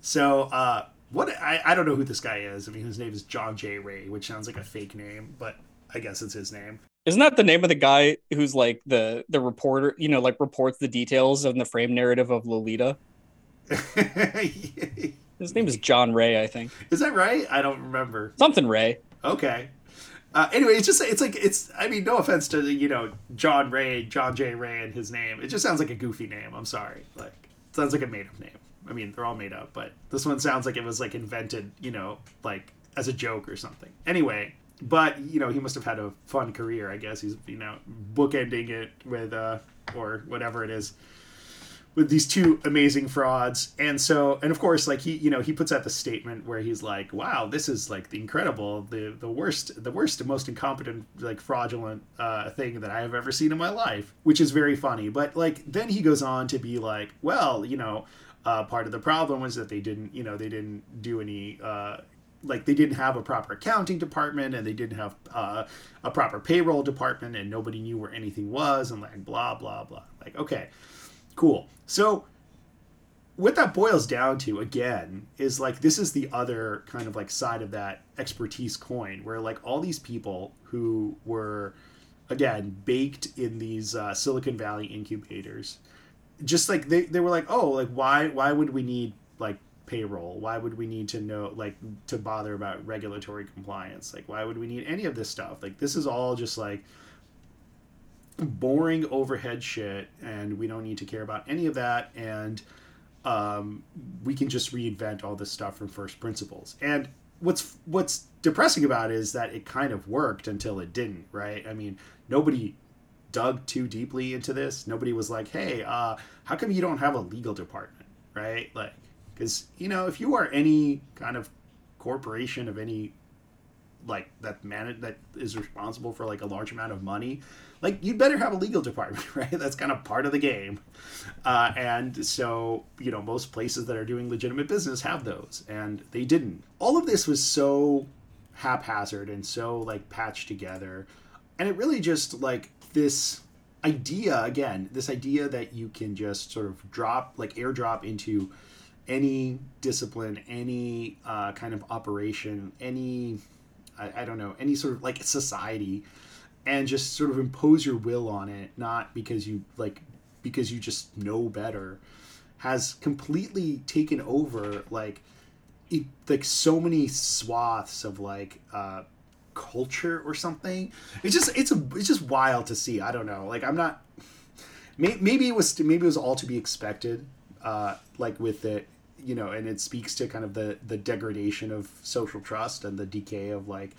So uh, what I, I don't know who this guy is. I mean his name is john j. Ray which sounds like a fake name but i guess it's his name isn't that the name of the guy who's like the the reporter? You know, like reports the details of the frame narrative of Lolita. His name is John Ray, I think. Is that right? I don't remember. Something Ray. Okay. Uh, anyway, it's just it's like it's. I mean, no offense to you know John Ray, John J. Ray, and his name. It just sounds like a goofy name. I'm sorry. Like sounds like a made up name. I mean, they're all made up, but this one sounds like it was like invented. You know, like as a joke or something. Anyway, but you know he must have had a fun career i guess. He's you know bookending it with uh or whatever it is with these two amazing frauds. And so and of course like he you know he puts out the statement where he's like wow this is like the incredible the the worst the worst and most incompetent like fraudulent uh, thing that i have ever seen in my life which is very funny. But like then he goes on to be like well you know uh, part of the problem was that they didn't you know they didn't do any uh, like they didn't have a proper accounting department and they didn't have uh, a proper payroll department and nobody knew where anything was and like blah blah blah. Like okay cool. So what that boils down to again is like this is the other kind of like side of that expertise coin where like all these people who were again baked in these uh, silicon valley incubators just like they, they were like oh like why why would we need payroll? Why would we need to know like to bother about regulatory compliance? Like why would we need any of this stuff? Like this is all just like boring overhead shit and we don't need to care about any of that and um, we can just reinvent all this stuff from first principles. And what's what's depressing about it is that it kind of worked until it didn't right? I mean nobody dug too deeply into this. Nobody was like hey uh, how come you don't have a legal department? Right? Like because you know if you are any kind of corporation of any like that man that is responsible for like a large amount of money like you'd better have a legal department right? That's kind of part of the game. Uh, and so you know most places that are doing legitimate business have those and they didn't. All of this was so haphazard and so like patched together and it really just like this idea again this idea that you can just sort of drop like airdrop into any discipline, any uh, kind of operation, any I, I, don't know, any sort of like society, and just sort of impose your will on it, not because you like because you just know better, has completely taken over like it, like so many swaths of like uh, culture or something. It's just it's a it's just wild to see. I don't know. Like I'm not. Maybe it was maybe it was all to be expected. Uh, like with it you know, and it speaks to kind of the the degradation of social trust and the decay of like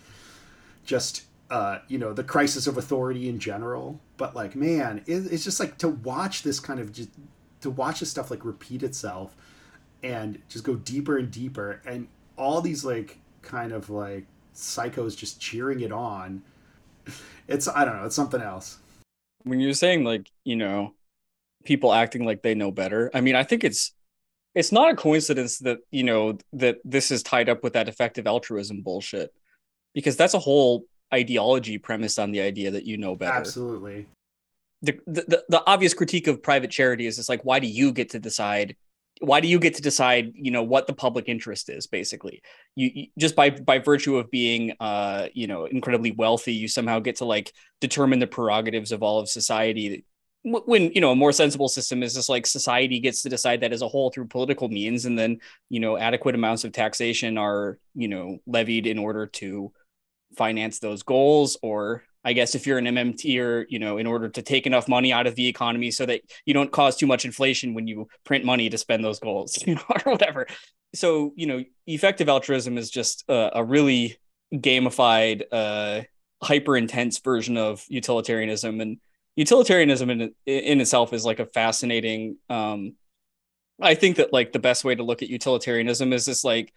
just uh, you know the crisis of authority in general. But like, man, it, it's just like to watch this kind of just to watch this stuff like repeat itself and just go deeper and deeper and all these like kind of like psychos just cheering it on it's i don't know it's something else when you're saying like you know people acting like they know better i mean i think it's it's not a coincidence that you know that this is tied up with that effective altruism bullshit because that's a whole ideology premised on the idea that you know better. Absolutely. The, the the obvious critique of private charity is it's like why do you get to decide why do you get to decide you know what the public interest is basically? You, you, just by by virtue of being uh you know incredibly wealthy you somehow get to like determine the prerogatives of all of society when you know a more sensible system is just like society gets to decide that as a whole through political means and then you know adequate amounts of taxation are you know levied in order to finance those goals or I guess if you're an MMT or, you know, in order to take enough money out of the economy so that you don't cause too much inflation when you print money to spend those goals, you know, or whatever. So, you know, effective altruism is just a, a really gamified, uh, hyper intense version of utilitarianism. And utilitarianism in, in itself is like a fascinating, um, I think that like the best way to look at utilitarianism is this like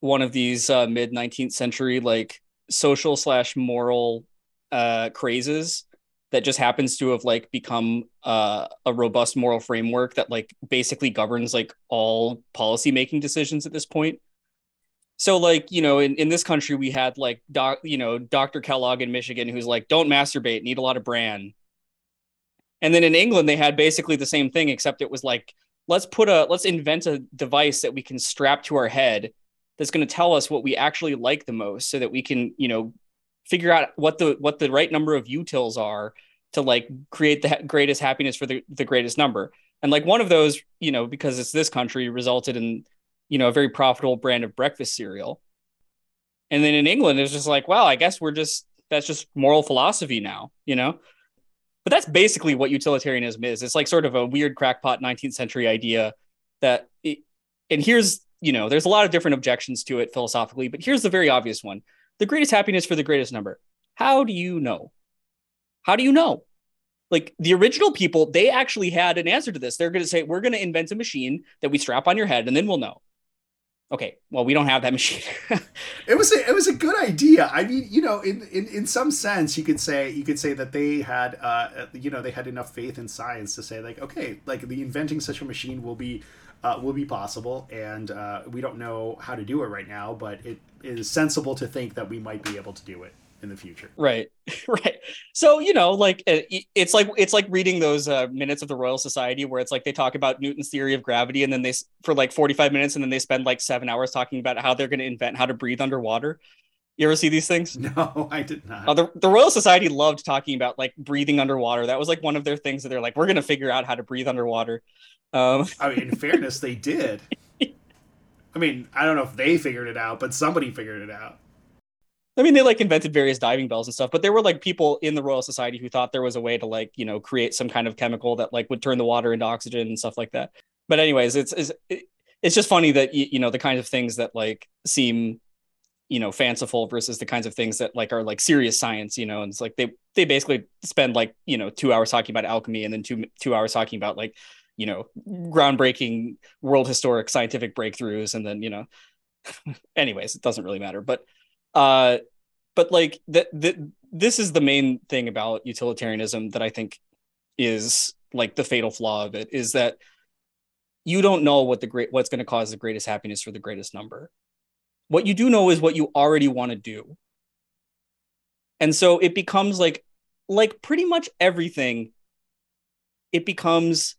one of these uh, mid 19th century like social slash moral uh, crazes that just happens to have like become uh, a robust moral framework that like basically governs like all policy making decisions at this point. So like you know in, in this country we had like doc you know dr kellogg in michigan who's like don't masturbate need a lot of bran and then in england they had basically the same thing except it was like let's put a let's invent a device that we can strap to our head that's going to tell us what we actually like the most so that we can you know figure out what the what the right number of utils are to like create the greatest happiness for the, the greatest number. And like one of those you know because it's this country resulted in you know a very profitable brand of breakfast cereal. And then in england it's just like well i guess we're just that's just moral philosophy now you know but that's basically what utilitarianism is it's like sort of a weird crackpot 19th century idea that it, and here's you know there's a lot of different objections to it philosophically but here's the very obvious one the greatest happiness for the greatest number. How do you know? How do you know? Like the original people, they actually had an answer to this. They're going to say, we're going to invent a machine that we strap on your head and then we'll know. Okay, well, we don't have that machine. it was a, it was a good idea. I mean, you know, in, in, in some sense, you could say you could say that they had, uh, you know, they had enough faith in science to say like, okay, like the inventing such a machine will be uh, will be possible, and uh, we don't know how to do it right now, but it is sensible to think that we might be able to do it in the future. Right, right. So you know, like it's like it's like reading those uh, minutes of the Royal Society where it's like they talk about Newton's theory of gravity, and then they for like forty five minutes, and then they spend like seven hours talking about how they're going to invent how to breathe underwater. You ever see these things? No, I did not. Uh, the, the Royal Society loved talking about like breathing underwater. That was like one of their things that they're like, we're going to figure out how to breathe underwater. Um, I mean, in fairness, they did. I mean, I don't know if they figured it out, but somebody figured it out. I mean, they like invented various diving bells and stuff, but there were like people in the Royal Society who thought there was a way to like, you know, create some kind of chemical that like would turn the water into oxygen and stuff like that. But anyways, it's it's it's just funny that you know the kinds of things that like seem you know fanciful versus the kinds of things that like are like serious science you know and it's like they they basically spend like you know two hours talking about alchemy and then two two hours talking about like you know groundbreaking world historic scientific breakthroughs and then you know anyways it doesn't really matter but uh but like that this is the main thing about utilitarianism that i think is like the fatal flaw of it is that you don't know what the great what's going to cause the greatest happiness for the greatest number. What you do know is what you already want to do. And so it becomes like like pretty much everything it becomes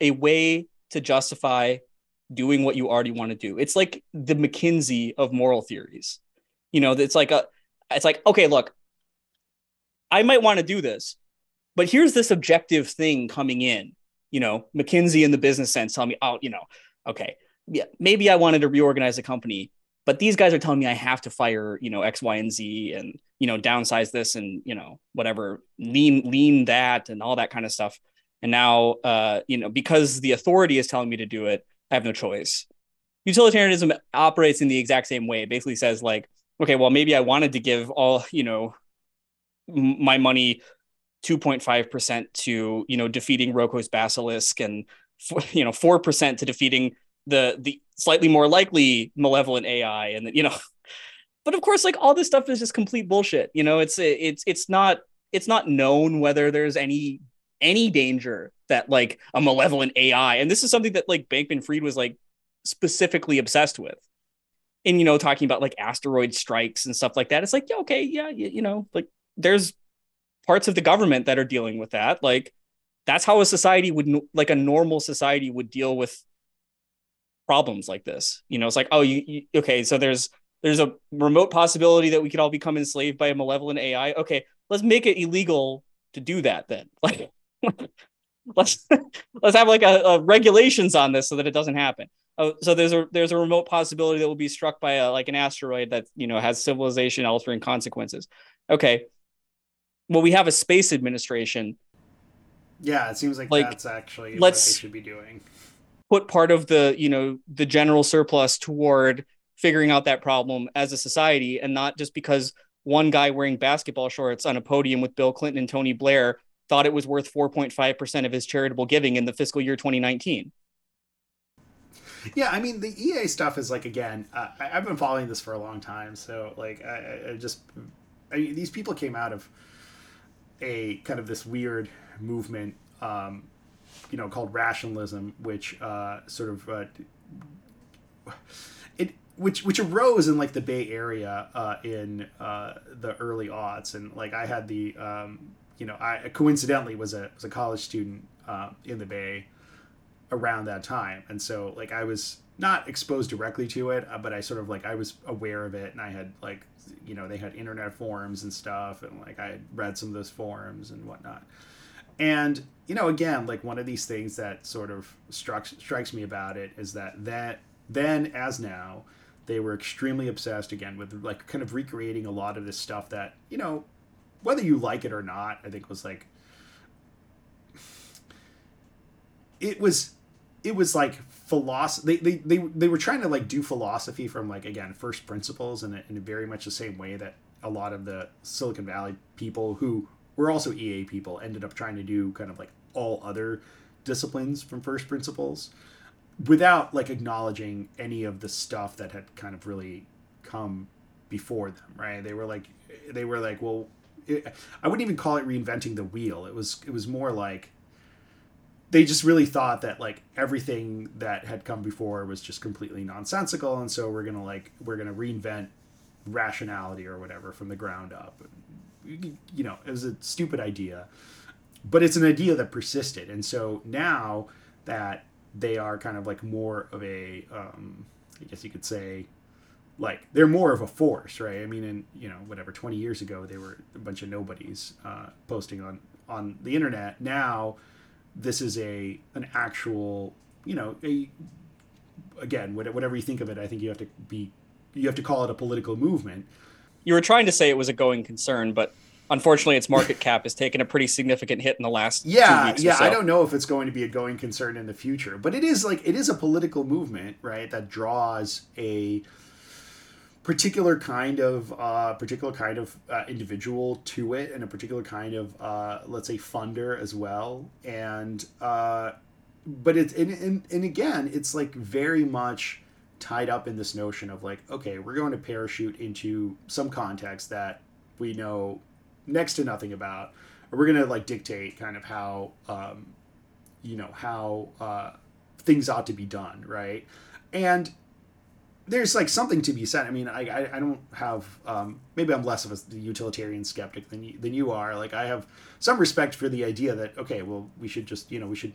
a way to justify doing what you already want to do. It's like the McKinsey of moral theories. You know, it's like a it's like, okay, look, I might want to do this, but here's this objective thing coming in. You know, McKinsey in the business sense tell me, oh, you know, okay, yeah, maybe I wanted to reorganize the company, but these guys are telling me I have to fire, you know, X, Y, and Z and, you know, downsize this and, you know, whatever, lean, lean that and all that kind of stuff. And now, uh, you know, because the authority is telling me to do it, Have no choice. Utilitarianism operates in the exact same way. It basically says like, okay, well, maybe I wanted to give all, you know, my money 2.5% to, you know, defeating Roko's basilisk and you know, 4% to defeating the the slightly more likely malevolent AI and you know but of course like all this stuff is just complete bullshit you know it's it's it's not it's not known whether there's any any danger that like a malevolent AI and this is something that like Bankman Fried was like specifically obsessed with and you know talking about like asteroid strikes and stuff like that it's like yeah okay yeah you, you know like there's parts of the government that are dealing with that like that's how a society would like a normal society would deal with problems like this. You know, it's like, oh, you, you, okay, so there's there's a remote possibility that we could all become enslaved by a malevolent AI. Okay, let's make it illegal to do that then. Like let's let's have like a, a, regulations on this so that it doesn't happen. Oh, so there's a there's a remote possibility that we'll be struck by a like an asteroid that you know has civilization altering consequences. Okay. Well, we have a space administration. Yeah, it seems like, like that's actually let's, what they should be doing put part of the you know the general surplus toward figuring out that problem as a society and not just because one guy wearing basketball shorts on a podium with Bill Clinton and Tony Blair thought it was worth 4.5% of his charitable giving in the fiscal year 2019. Yeah, I mean the EA stuff is like again, uh, I, have been following this for a long time, so like I, I just I mean, these people came out of a kind of this weird movement um, you know called rationalism, which uh, sort of uh, it which which arose in like the Bay Area uh, in uh, the early aughts, and like I had the um, you know I coincidentally was a was a college student uh, in the Bay around that time, and so like I was not exposed directly to it, uh, but I sort of like I was aware of it, and I had like you know they had internet forums and stuff, and like I had read some of those forums and whatnot, and you know, again, like one of these things that sort of struck, strikes me about it is that that then as now, they were extremely obsessed again with like kind of recreating a lot of this stuff that you know, whether you like it or not, I think was like it was it was like philosophy they, they, they, they were trying to like do philosophy from like again first principles in, a, in very much the same way that a lot of the silicon valley people who we're also EA people ended up trying to do kind of like all other disciplines from first principles without like acknowledging any of the stuff that had kind of really come before them right? They were like they were like well it, i wouldn't even call it reinventing the wheel it was it was more like they just really thought that like everything that had come before was just completely nonsensical and so we're gonna like we're gonna reinvent rationality or whatever from the ground up you know, it was a stupid idea, but it's an idea that persisted. And so now that they are kind of like more of a, um, I guess you could say, like they're more of a force, right? I mean, in you know, whatever, twenty years ago they were a bunch of nobodies uh, posting on on the internet. Now, this is a an actual, you know, a again, whatever you think of it, I think you have to be you have to call it a political movement you were trying to say it was a going concern, but unfortunately, its market cap has taken a pretty significant hit in the last yeah yeah. So. I don't know if it's going to be a going concern in the future, but it is like it is a political movement, right? That draws a particular kind of uh, particular kind of uh, individual to it, and a particular kind of uh, let's say funder as well, and uh, but it's and, and, and again, it's like very much tied up in this notion of like, okay, we're going to parachute into some context that we know next to nothing about, or we're going to like dictate kind of how, um, you know, how uh, things ought to be done, right? And there's like something to be said. I mean, I, I, I don't have um, maybe I'm less of a utilitarian skeptic than you, than you are. Like I have some respect for the idea that okay, well, we should just you know we should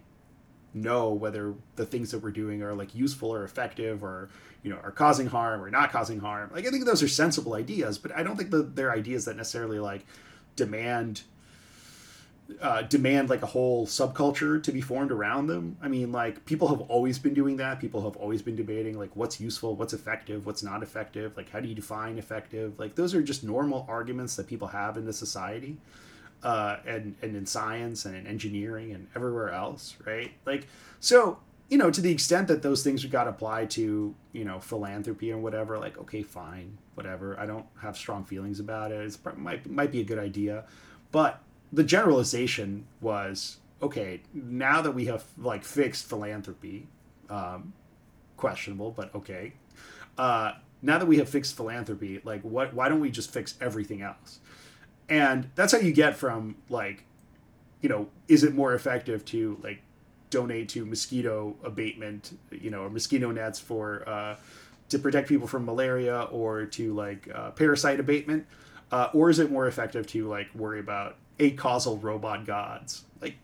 know whether the things that we're doing are like useful or effective or you know are causing harm or not causing harm like i think those are sensible ideas but i don't think that they're ideas that necessarily like demand uh, demand like a whole subculture to be formed around them. I mean, like people have always been doing that. People have always been debating like what's useful, what's effective, what's not effective. Like how do you define effective? Like those are just normal arguments that people have in the society uh, and and in science and in engineering and everywhere else, right? Like so, you know, to the extent that those things got applied to you know philanthropy and whatever, like okay, fine, whatever. I don't have strong feelings about it. It might might be a good idea, but the generalization was okay, now that we have like fixed philanthropy, um, questionable, but okay. Uh, now that we have fixed philanthropy, like what? Why don't we just fix everything else? And that's how you get from like, you know, is it more effective to like donate to mosquito abatement, you know, or mosquito nets for uh, to protect people from malaria or to like uh, parasite abatement, uh, or is it more effective to like worry about acausal robot gods? Like,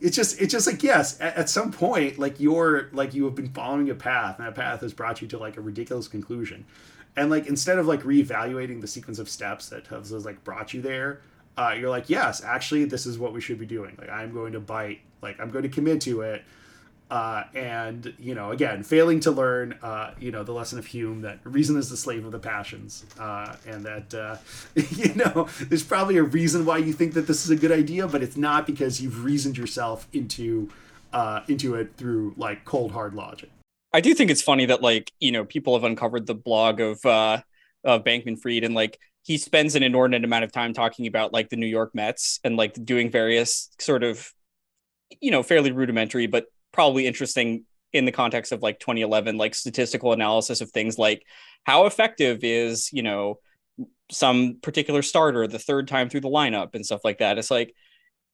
it's just it's just like yes, at, at, some point, like you're like you have been following a path, and that path has brought you to like a ridiculous conclusion, and like instead of like reevaluating the sequence of steps that has like brought you there. Uh, you're like, yes, actually, this is what we should be doing. Like, I'm going to bite. Like, I'm going to commit to it uh, and you know, again, failing to learn, uh, you know, the lesson of Hume that reason is the slave of the passions, uh, and that uh, you know, there's probably a reason why you think that this is a good idea, but it's not because you've reasoned yourself into uh, into it through like cold hard logic. I do think it's funny that like you know people have uncovered the blog of uh, of Bankman Fried and like he spends an inordinate amount of time talking about like the New York Mets and like doing various sort of you know fairly rudimentary but probably interesting in the context of like 2011 like statistical analysis of things like how effective is you know some particular starter the third time through the lineup and stuff like that. It's like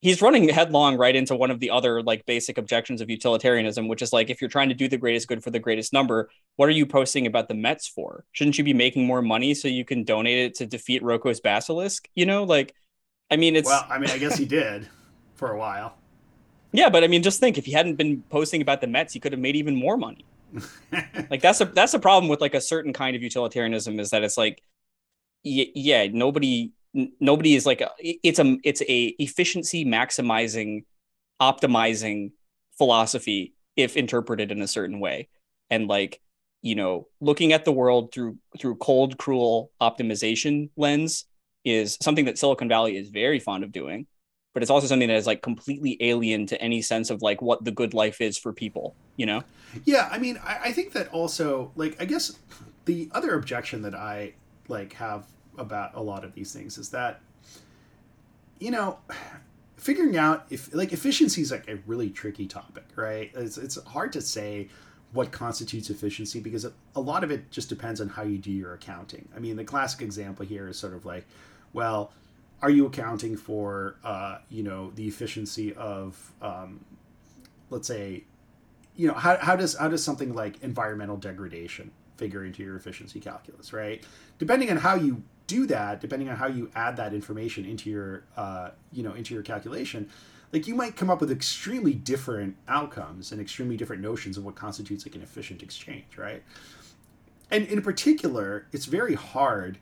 he's running headlong right into one of the other like basic objections of utilitarianism which is like if you're trying to do the greatest good for the greatest number what are you posting about the mets for? Shouldn't you be making more money so you can donate it to defeat Roko's basilisk? You know like i mean it's well i mean i guess he did for a while yeah, but I mean, just think if he hadn't been posting about the Mets, he could have made even more money. like that's a that's a problem with like a certain kind of utilitarianism is that it's like, y- yeah, nobody nobody is like a, it's a it's a efficiency maximizing, optimizing philosophy if interpreted in a certain way, and like you know looking at the world through through cold cruel optimization lens is something that Silicon Valley is very fond of doing but it's also something that is like completely alien to any sense of like what the good life is for people, you know? Yeah, I mean, I, I think that also, like, I guess the other objection that I like have about a lot of these things is that, you know, figuring out if like efficiency is like a really tricky topic, right? It's it's hard to say what constitutes efficiency because a lot of it just depends on how you do your accounting. I mean, the classic example here is sort of like, well, are you accounting for uh, you know the efficiency of um, let's say you know how, how does how does something like environmental degradation figure into your efficiency calculus right? Depending on how you do that depending on how you add that information into your uh, you know into your calculation like you might come up with extremely different outcomes and extremely different notions of what constitutes like an efficient exchange right? And in particular it's very hard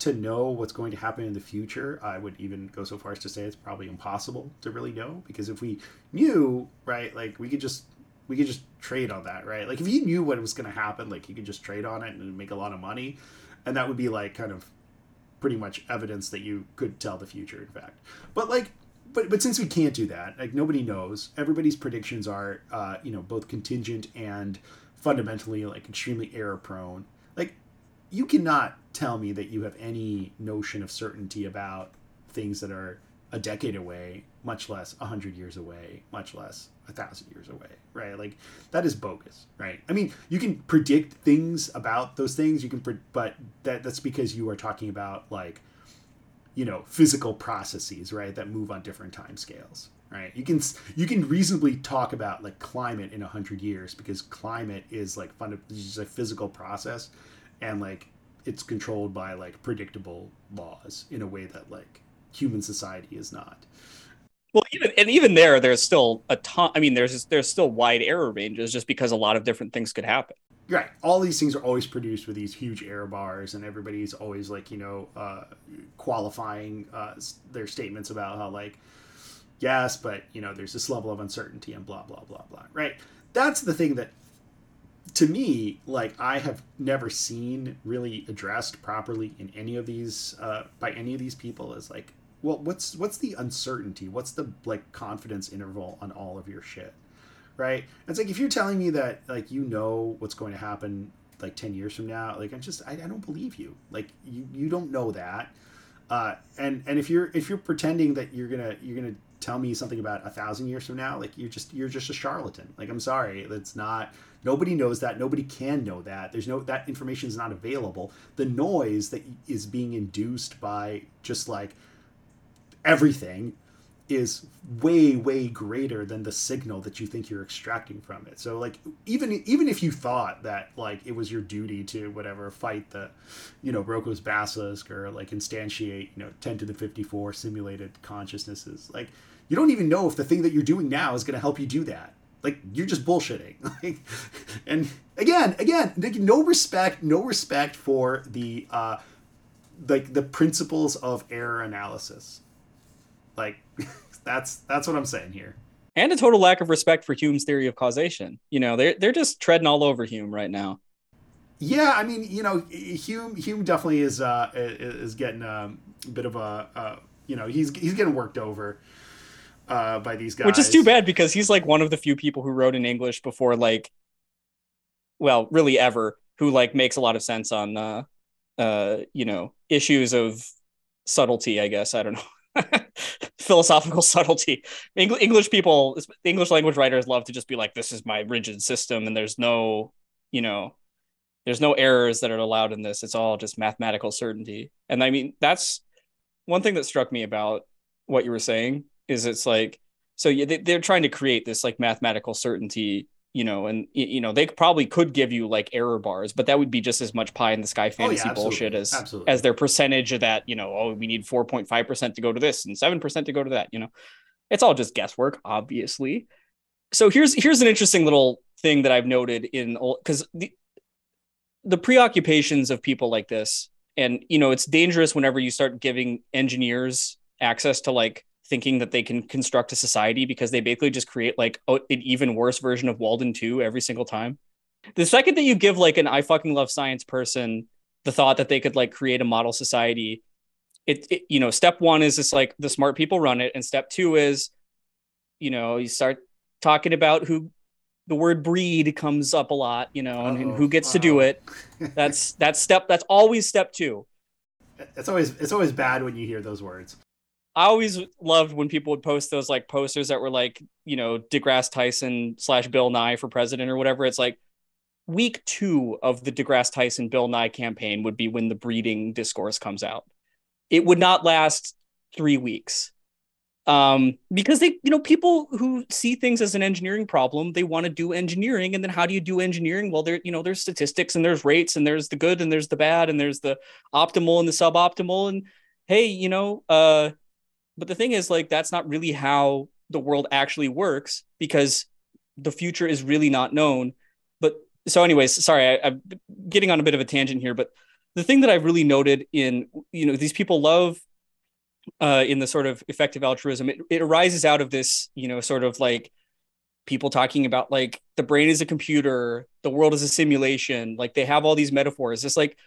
to know what's going to happen in the future, I would even go so far as to say it's probably impossible to really know because if we knew, right, like we could just we could just trade on that, right? Like if you knew what was going to happen, like you could just trade on it and make a lot of money, and that would be like kind of pretty much evidence that you could tell the future, in fact. But like, but but since we can't do that, like nobody knows. Everybody's predictions are, uh, you know, both contingent and fundamentally like extremely error prone. Like you cannot tell me that you have any notion of certainty about things that are a decade away, much less a hundred years away, much less a thousand years away, right? Like that is bogus, right? I mean, you can predict things about those things. You can, pre- but that that's because you are talking about like, you know, physical processes, right? That move on different time scales, right? You can you can reasonably talk about like climate in a hundred years because climate is like fund just a physical process and like it's controlled by like predictable laws in a way that like human society is not. Well even and even there there's still a ton i mean there's there's still wide error ranges just because a lot of different things could happen. Right. All these things are always produced with these huge error bars and everybody's always like you know uh, qualifying uh, their statements about how like yes but you know there's this level of uncertainty and blah blah blah blah. Right. That's the thing that to me, like I have never seen really addressed properly in any of these uh, by any of these people is like, well, what's what's the uncertainty? What's the like confidence interval on all of your shit, right? It's like if you're telling me that like you know what's going to happen like ten years from now, like I'm just I, I don't believe you. Like you you don't know that. Uh, and and if you're if you're pretending that you're gonna you're gonna tell me something about a thousand years from now, like you're just you're just a charlatan. Like I'm sorry, that's not nobody knows that. Nobody can know that. There's no that information is not available. The noise that is being induced by just like everything is way way greater than the signal that you think you're extracting from it so like even even if you thought that like it was your duty to whatever fight the you know Roko's basilisk or like instantiate you know 10 to the 54 simulated consciousnesses like you don't even know if the thing that you're doing now is going to help you do that like you're just bullshitting like and again again no respect no respect for the uh like the principles of error analysis like that's that's what I'm saying here. And a total lack of respect for Hume's theory of causation. You know, they're they're just treading all over Hume right now. Yeah, I mean, you know, Hume Hume definitely is uh is getting um, a bit of a uh, you know he's he's getting worked over uh, by these guys, which is too bad because he's like one of the few people who wrote in English before like, well, really ever who like makes a lot of sense on uh uh you know issues of subtlety. I guess I don't know. philosophical subtlety. English people, English language writers love to just be like, this is my rigid system, and there's no, you know, there's no errors that are allowed in this. It's all just mathematical certainty. And I mean, that's one thing that struck me about what you were saying is it's like, so they're trying to create this like mathematical certainty you know, and you know they probably could give you like error bars, but that would be just as much pie in the sky fantasy oh, yeah, bullshit as absolutely. as their percentage of that. You know, oh, we need four point five percent to go to this and seven percent to go to that. You know, it's all just guesswork, obviously. So here's here's an interesting little thing that I've noted in because the the preoccupations of people like this, and you know, it's dangerous whenever you start giving engineers access to like thinking that they can construct a society because they basically just create like an even worse version of Walden 2 every single time. The second that you give like an I fucking love science person the thought that they could like create a model society, it, it you know, step one is just like the smart people run it. And step two is, you know, you start talking about who the word breed comes up a lot, you know, and, and, who oh, gets Uh-oh. to do it. That's that's step that's always step two. It's always it's always bad when you hear those words. I always loved when people would post those like posters that were like, you know, DeGrasse Tyson slash Bill Nye for president or whatever. It's like week two of the DeGrasse Tyson Bill Nye campaign would be when the breeding discourse comes out. It would not last three weeks. Um, because they, you know, people who see things as an engineering problem, they want to do engineering. And then how do you do engineering? Well, there, you know, there's statistics and there's rates and there's the good and there's the bad and there's the optimal and the suboptimal. And hey, you know, uh, but the thing is, like, that's not really how the world actually works because the future is really not known. But so, anyways, sorry, I, I'm getting on a bit of a tangent here, but the thing that I've really noted in, you know, these people love uh, in the sort of effective altruism, it, it arises out of this, you know, sort of like people talking about like the brain is a computer, the world is a simulation. Like they have all these metaphors. It's like,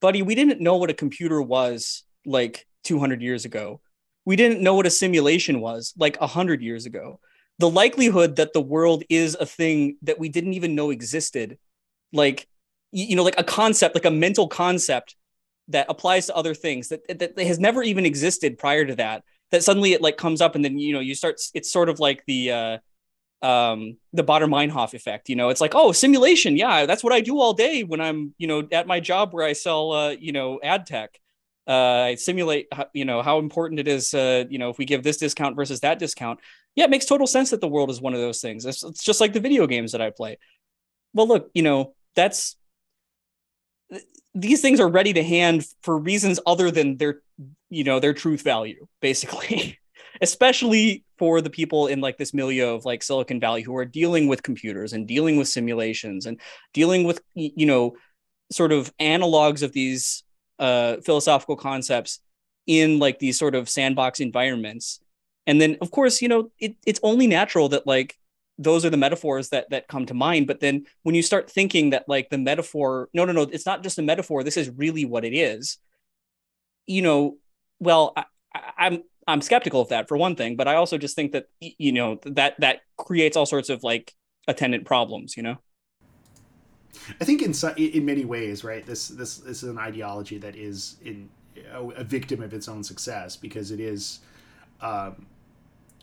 buddy, we didn't know what a computer was like 200 years ago we didn't know what a simulation was like 100 years ago. The likelihood that the world is a thing that we didn't even know existed like you know like a concept like a mental concept that applies to other things that, that has never even existed prior to that that suddenly it like comes up and then you know you start it's sort of like the uh um the Baader-Meinhof effect you know? It's like oh simulation yeah that's what I do all day when I'm you know at my job where I sell uh you know ad tech uh, simulate you know how important it is uh, you know if we give this discount versus that discount. Yeah it makes total sense that the world is one of those things. It's, it's just like the video games that i play. Well look you know that's these things are ready to hand for reasons other than their you know their truth value basically. Especially for the people in like this milieu of like silicon valley who are dealing with computers and dealing with simulations and dealing with you know sort of analogs of these uh, philosophical concepts in like these sort of sandbox environments. And then of course you know it, it's only natural that like those are the metaphors that that come to mind. But then when you start thinking that like the metaphor no no no it's not just a metaphor. This is really what it is. You know well I, i'm i'm skeptical of that for one thing but i also just think that you know that that creates all sorts of like attendant problems you know I think in in many ways, right? This this, this is an ideology that is in a, a victim of its own success because it is, um,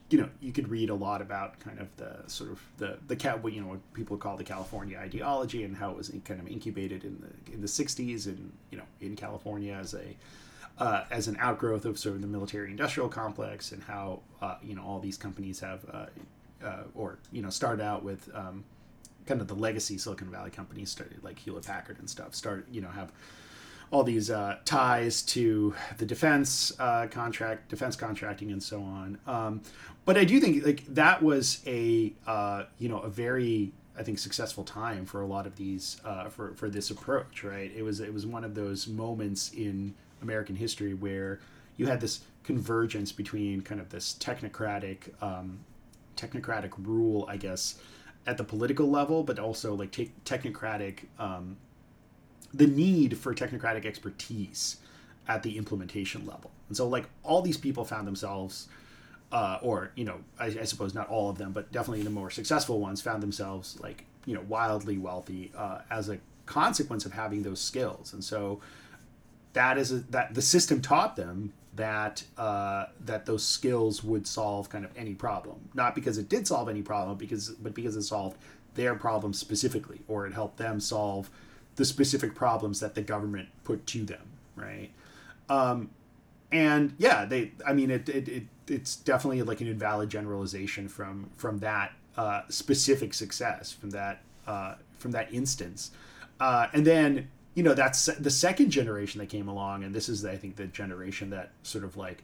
you know you could read a lot about kind of the sort of the the cat what you know what people call the California ideology and how it was kind of incubated in the in the 60s and you know in California as a uh, as an outgrowth of sort of the military industrial complex and how uh, you know all these companies have uh, uh or you know started out with um, kind of the legacy Silicon Valley companies started like Hewlett Packard and stuff start you know have all these uh, ties to the defense uh, contract, defense contracting, and so on. Um, but I do think like that was a uh, you know a very I think successful time for a lot of these uh, for for this approach. Right? It was it was one of those moments in American history where you had this convergence between kind of this technocratic um, technocratic rule, I guess, at the political level, but also like te- technocratic um, the need for technocratic expertise at the implementation level. And so, like, all these people found themselves, uh, or, you know, I, I, suppose not all of them, but definitely the more successful ones found themselves, like, you know, wildly wealthy uh, as a consequence of having those skills. And so, that is a, that the system taught them that uh, that those skills would solve kind of any problem, not because it did solve any problem, because but because it solved their problem specifically, or it helped them solve the specific problems that the government put to them, right? Um, and yeah, they. I mean, it, it, it it's definitely like an invalid generalization from from that uh, specific success from that uh, from that instance. Uh, and then you know that's the second generation that came along, and this is I think the generation that sort of like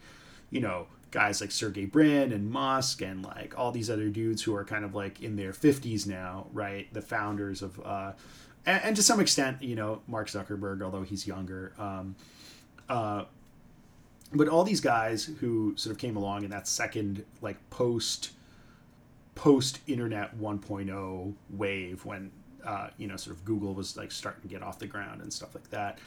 you know guys like Sergey Brin and Musk and like all these other dudes who are kind of like in their 50s now, right? The founders of uh, and, and, to some extent, you know, Mark Zuckerberg, although he's younger. Um, uh, but all these guys who sort of came along in that second, like post post internet 1.0 wave when uh, you know sort of Google was like starting to get off the ground and stuff like that.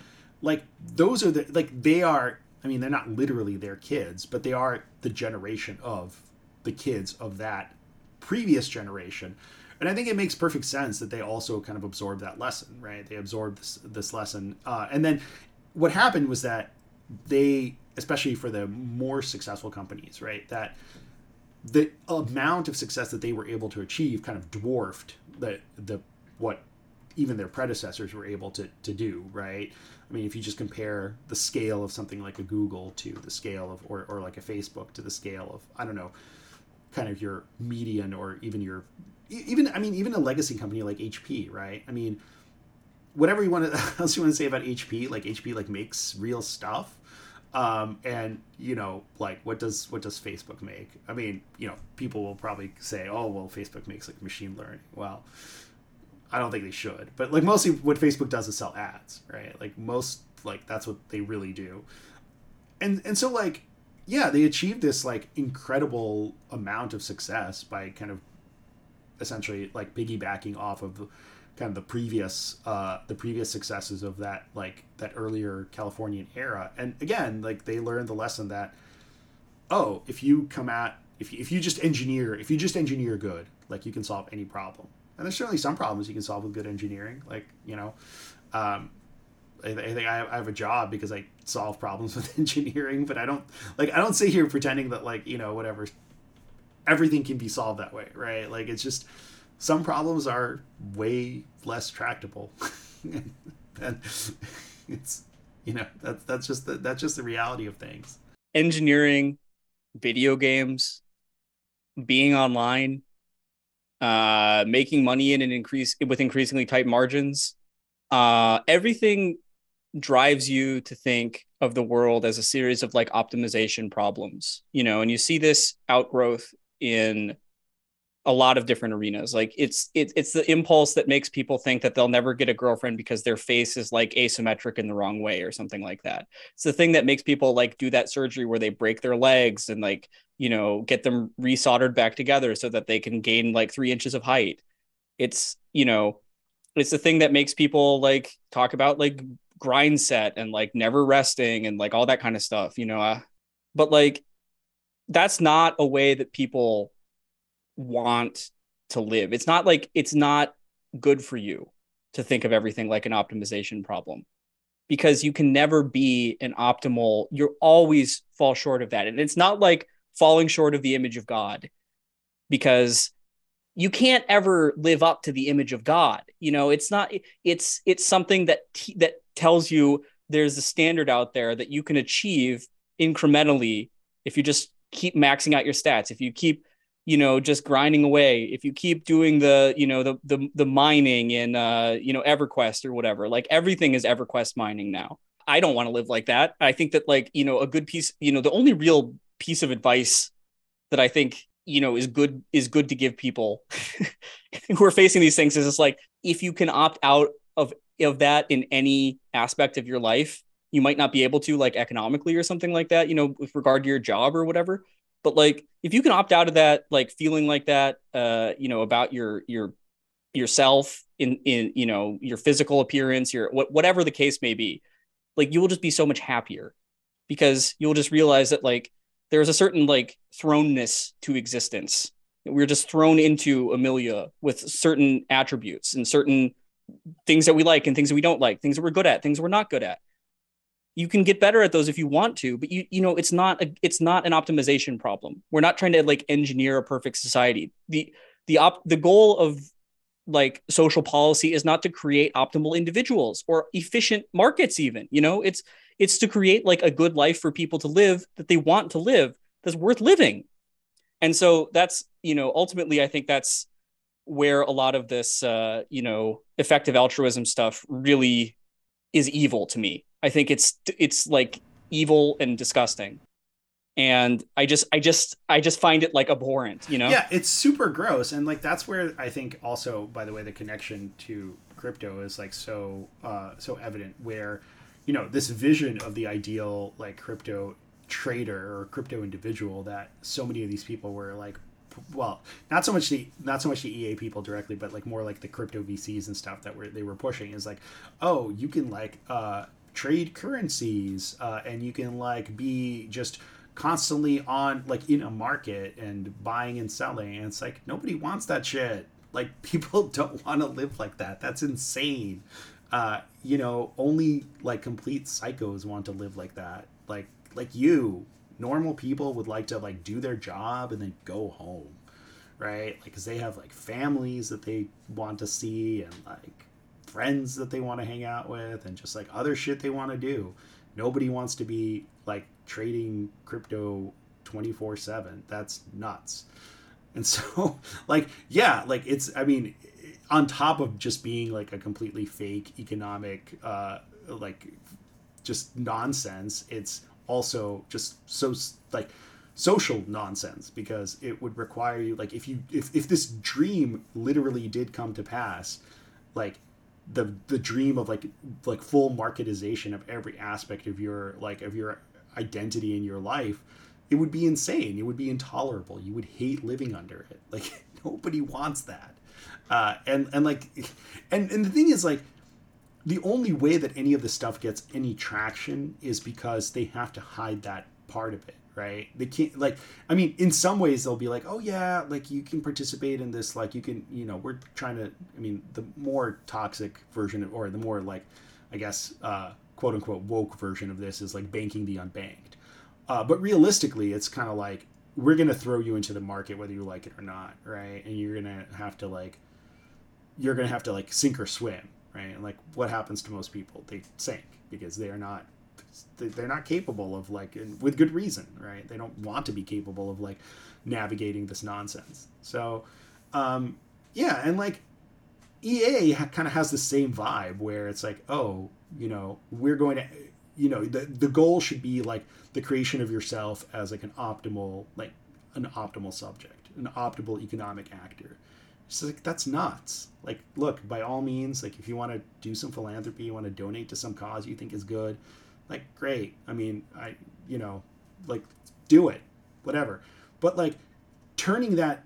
Like those are the like they are. I mean, they're not literally their kids, but they are the generation of the kids of that previous generation and I think it makes perfect sense that they also kind of absorb that lesson, right? They absorb this, this lesson. Uh, and then what happened was that they, especially for the more successful companies, right, that the amount of success that they were able to achieve kind of dwarfed the, the what even their predecessors were able to, to do, right? I mean, if you just compare the scale of something like a Google to the scale of, or, or like a Facebook to the scale of, I don't know, kind of your median or even your even I mean even a legacy company like HP, right? I mean, whatever you want to else you want to say about HP, like HP like makes real stuff. Um, and you know, like what does what does Facebook make? I mean, you know, people will probably say, "Oh, well, Facebook makes like machine learning." Well, I don't think they should, but like mostly what Facebook does is sell ads, right? Like most like that's what they really do. And and so like yeah, they achieved this like incredible amount of success by kind of essentially like piggybacking off of kind of the previous uh, the previous successes of that like that earlier Californian era. And again, like they learned the lesson that oh, if you come at if you, if you just engineer if you just engineer good, like you can solve any problem. And there's certainly some problems you can solve with good engineering, like you know. Um, I, I think I have a job because I solve problems with engineering, but I don't like I don't sit here pretending that like you know whatever everything can be solved that way, right? Like it's just some problems are way less tractable, and it's you know that's that's just the, that's just the reality of things. Engineering, video games, being online, uh, making money in an increase with increasingly tight margins, uh, everything drives you to think of the world as a series of like optimization problems you know and you see this outgrowth in a lot of different arenas. Like it's it's it's the impulse that makes people think that they'll never get a girlfriend because their face is like asymmetric in the wrong way or something like that. It's the thing that makes people like do that surgery where they break their legs and like you know get them resoldered back together so that they can gain like three inches of height. It's you know it's the thing that makes people like talk about like grind set and like never resting and like all that kind of stuff. You know, uh, but like that's not a way that people want to live. It's not like it's not good for you to think of everything like an optimization problem because you can never be an optimal, you always fall short of that. And it's not like falling short of the image of God because you can't ever live up to the image of God. You know, it's not it's it's something that t- that tells you there's a standard out there that you can achieve incrementally if you just keep maxing out your stats, if you keep you know just grinding away. If you keep doing the you know the the, the mining in uh you know everquest or whatever like everything is everquest mining now. I don't want to live like that. I think that like you know a good piece you know the only real piece of advice that i think you know is good is good to give people who are facing these things is it's like if you can opt out of of that in any aspect of your life you might not be able to like economically or something like that you know with regard to your job or whatever but like if you can opt out of that like feeling like that uh you know about your your yourself in in you know your physical appearance your what, whatever the case may be like you will just be so much happier because you'll just realize that like there's a certain like thrownness to existence. We're just thrown into Amelia with certain attributes and certain things that we like and things that we don't like, things that we're good at, things we're not good at you can get better at those if you want to but you you know it's not a, it's not an optimization problem. We're not trying to like engineer a perfect society. The the op the goal of like social policy is not to create optimal individuals or efficient markets even you know? It's it's to create like a good life for people to live that they want to live that's worth living. And so that's you know ultimately i think that's where a lot of this uh you know effective altruism stuff really is evil to me I think it's it's like evil and disgusting. And I just I just I just find it like abhorrent, you know? Yeah, it's super gross. And like that's where I think also, by the way, the connection to crypto is like so uh so evident where, you know, this vision of the ideal like crypto trader or crypto individual that so many of these people were like well, not so much the not so much the EA people directly, but like more like the crypto VCs and stuff that were they were pushing is like, oh, you can like uh trade currencies uh, and you can like be just constantly on like in a market and buying and selling and it's like nobody wants that shit. Like people don't want to live like that. That's insane. Uh you know only like complete psychos want to live like that. Like like you normal people would like to like do their job and then go home right? Like because they have like families that they want to see and like friends that they want to hang out with and just like other shit they want to do. Nobody wants to be like trading crypto 24 7. That's nuts. And so, like, yeah, like it's, I mean, on top of just being like a completely fake economic, uh, like, just nonsense, it's also just so, like, social nonsense because it would require you like if you if, if this dream literally did come to pass like the the dream of like like full marketization of every aspect of your like of your identity in your life it would be insane. It would be intolerable. You would hate living under it. Like nobody wants that. Uh, and and like and and the thing is like the only way that any of this stuff gets any traction is because they have to hide that part of it right? They can't like i mean in some ways they'll be like oh yeah like you can participate in this like you can you know we're trying to i mean the more toxic version or the more like i guess uh quote unquote woke version of this is like banking the unbanked. Uh, but realistically it's kind of like we're going to throw you into the market whether you like it or not right? And you're going to have to like you're going to have to like sink or swim right? And like what happens to most people? They sink because they are not they're not capable of like with good reason right? They don't want to be capable of like navigating this nonsense. So um yeah and like ea ha- kind of has the same vibe where it's like oh you know we're going to you know the the goal should be like the creation of yourself as like an optimal like an optimal subject an optimal economic actor. It's like that's nuts. Like look by all means like if you want to do some philanthropy you want to donate to some cause you think is good like great. I mean i you know like do it. Whatever. But like turning that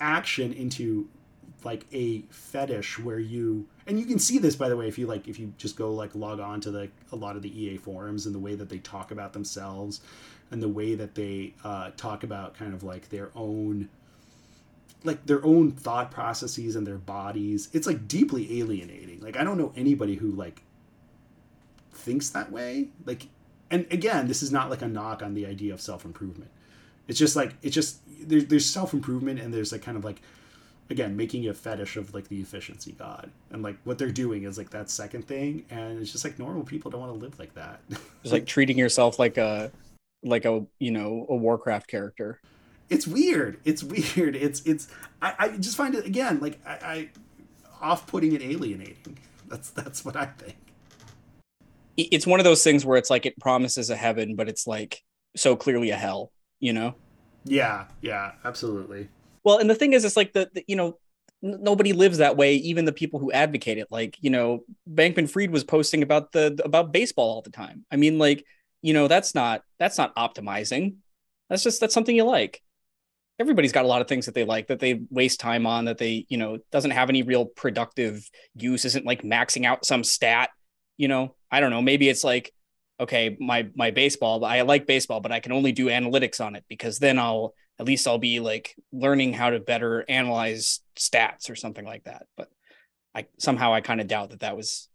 action into like a fetish where you and you can see this by the way if you like if you just go like log on to the a lot of the ea forums and the way that they talk about themselves and the way that they uh, talk about kind of like their own like their own thought processes and their bodies it's like deeply alienating. Like i don't know anybody who like thinks that way like and again this is not like a knock on the idea of self-improvement It's just like it's just there, there's self improvement and there's like kind of like again making a fetish of like the efficiency god and like what they're doing is like that second thing and it's just like normal people don't want to live like that. It's like treating yourself like a like a you know a Warcraft character. It's weird. It's weird. It's it's I, I just find it again like I, I off putting and alienating. That's that's what I think. It's one of those things where it's like it promises a heaven, but it's like so clearly a hell. You know? Yeah. Yeah. Absolutely. Well, and the thing is, it's like the, the you know n- nobody lives that way. Even the people who advocate it, like you know, Bankman Fried was posting about the about baseball all the time. I mean, like you know, that's not that's not optimizing. That's just that's something you like everybody's got a lot of things that they like that they waste time on that they you know doesn't have any real productive use isn't like maxing out some stat you know i don't know maybe it's like okay my my baseball i like baseball but i can only do analytics on it because then i'll at least i'll be like learning how to better analyze stats or something like that. But i somehow i kind of doubt that that was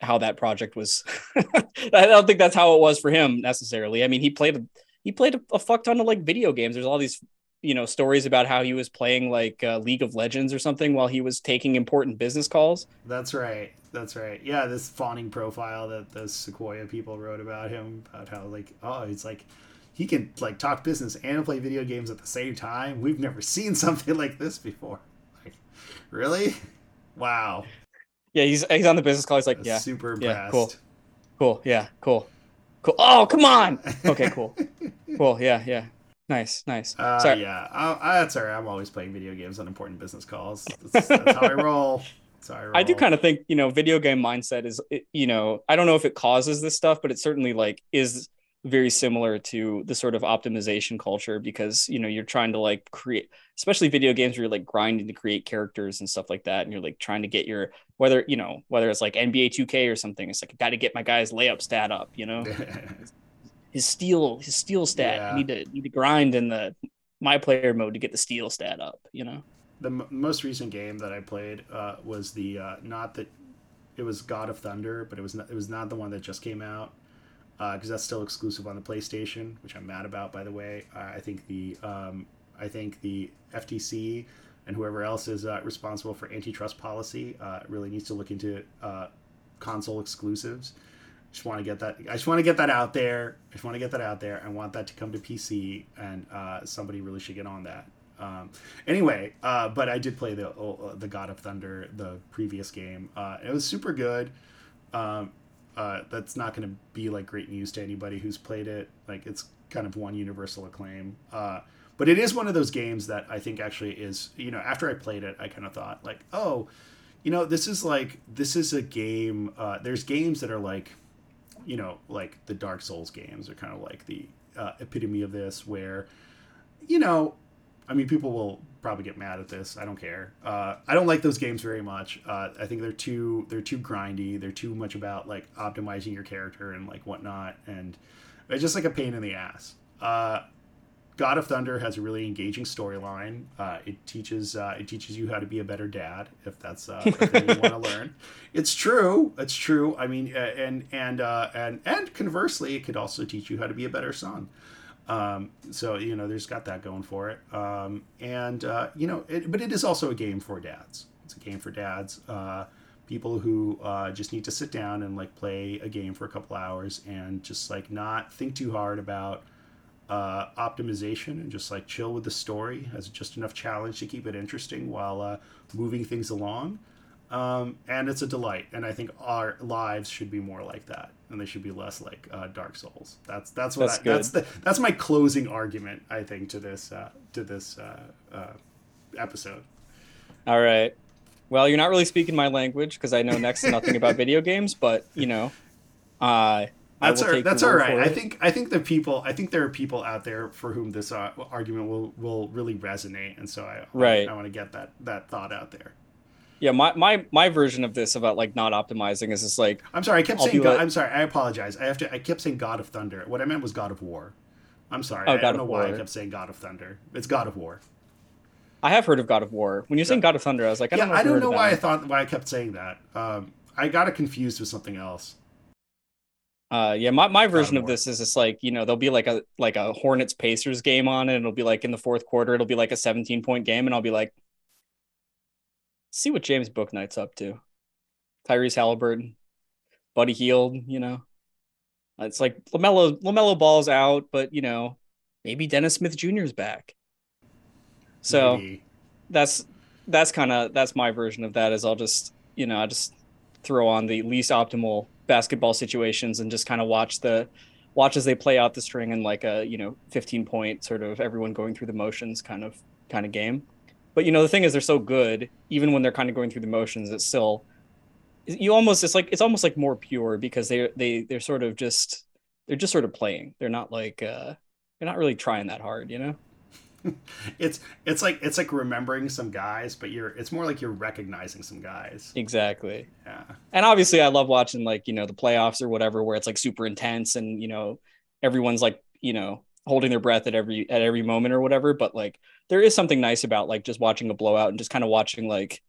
how that project was i don't think that's how it was for him necessarily. I mean he played he played a, a fuck ton of like video games. There's all these you know stories about how he was playing like uh, League of Legends or something while he was taking important business calls. That's right. That's right. Yeah, this fawning profile that the Sequoia people wrote about him about how like oh it's like he can like talk business and play video games at the same time. We've never seen something like this before. Like, really? Wow. Yeah, he's he's on the business call. He's like, yeah, super impressed. Yeah, cool, cool. Yeah, cool, cool. Oh, come on. Okay, cool, cool. Yeah, yeah. Nice, nice. Uh, Sorry. Yeah, I, that's all right. I'm always playing video games on important business calls. That's, that's how I roll. I, roll. I do kind of think you know, video game mindset is you know, I don't know if it causes this stuff, but it certainly like is very similar to the sort of optimization culture because you know you're trying to like create especially video games where you're like grinding to create characters and stuff like that and you're like trying to get your whether you know whether it's like nba 2k or something it's like i got to get my guy's layup stat up you know his steal his steal stat. Yeah. You need to need to grind in the my player mode to get the steal stat up. You know. The m- most recent game that I played uh, was the uh, not that it was God of Thunder, but it was not, it was not the one that just came out because uh, that's still exclusive on the PlayStation, which I'm mad about. By the way, I think the um, I think the FTC and whoever else is uh, responsible for antitrust policy uh, really needs to look into uh, console exclusives just want to get that. I just want to get that out there. I just want to get that out there. I want that to come to PC, and uh, somebody really should get on that. Um, anyway, uh, but I did play the uh, the God of Thunder, the previous game. Uh, it was super good. Um, uh, that's not going to be like great news to anybody who's played it. Like it's kind of won universal acclaim. Uh, but it is one of those games that I think actually is. You know, after I played it, I kind of thought like, oh, you know, this is like this is a game. there's games that are like you know, like the Dark Souls games are kind of like the uh, epitome of this, where, you know, I mean, people will probably get mad at this. I don't care. Uh, I don't like those games very much. Uh, I think they're too they're too grindy. They're too much about like optimizing your character and like whatnot, and it's just like a pain in the ass. Uh, God of Thunder has a really engaging storyline. Uh, it teaches uh, it teaches you how to be a better dad if that's uh, you want to learn. It's true. It's true. I mean, uh, and and uh, and and conversely, it could also teach you how to be a better son. Um, so you know, there's got that going for it. Um, and uh, you know, it, but it is also a game for dads. It's a game for dads. people who just need to sit down and like play a game for a couple hours and just like not think too hard about uh, optimization and just like chill with the story as just enough challenge to keep it interesting while uh, moving things along. Um, and it's a delight. And I think our lives should be more like that, and they should be less like uh, Dark Souls. That's that's what that's, I, that's the that's my closing argument. I think to this uh, to this uh, uh, episode. All right. Well, you're not really speaking my language because I know next to nothing about video games, but you know, uh, that's our, that's all right. I think I think the people I think there are people out there for whom this uh, argument will will really resonate, and so I right. I, I want to get that that thought out there. Yeah, my, my my version of this about like not optimizing is just like I'm sorry, I kept I'll saying God, like, I'm sorry, I apologize. I have to I kept saying God of Thunder. What I meant was God of War. I'm sorry. Oh, I God don't know War. why I kept saying God of Thunder. It's God of War. I have heard of God of War. When you're saying God of Thunder, I was like, I don't yeah, know. I don't know why I thought why I kept saying that. Um, I got it confused with something else. Uh, yeah, my, my version of this is just like you know there'll be like a like a Hornets Pacers game on, and it'll be like in the fourth quarter, it'll be like a 17 point game, and I'll be like, see what James Bouknight's up to, Tyrese Halliburton, Buddy Hield, you know, it's like Lamelo Lamelo Ball's out, but you know maybe Dennis Smith Jr. is back. So maybe. that's that's kind of that's my version of that. Is I'll just you know I just throw on the least optimal basketball situations and just kind of watch the watch as they play out the string in like a you know 15 point sort of everyone going through the motions kind of kind of game. But you know the thing is they're so good even when they're kind of going through the motions it's still you almost it's like it's almost like more pure because they they they're sort of just they're just sort of playing. They're not like uh they're not really trying that hard you know it's it's like it's like remembering some guys, but you're it's more like you're recognizing some guys. Exactly. Yeah. And obviously, I love watching like you know the playoffs or whatever, where it's like super intense and you know everyone's like you know holding their breath at every at every moment or whatever. But like there is something nice about like just watching a blowout and just kind of watching like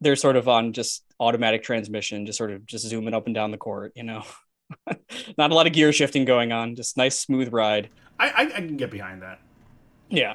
they're sort of on just automatic transmission, just sort of just zooming up and down the court. You know, not a lot of gear shifting going on, just nice smooth ride. I I, I can get behind that. Yeah.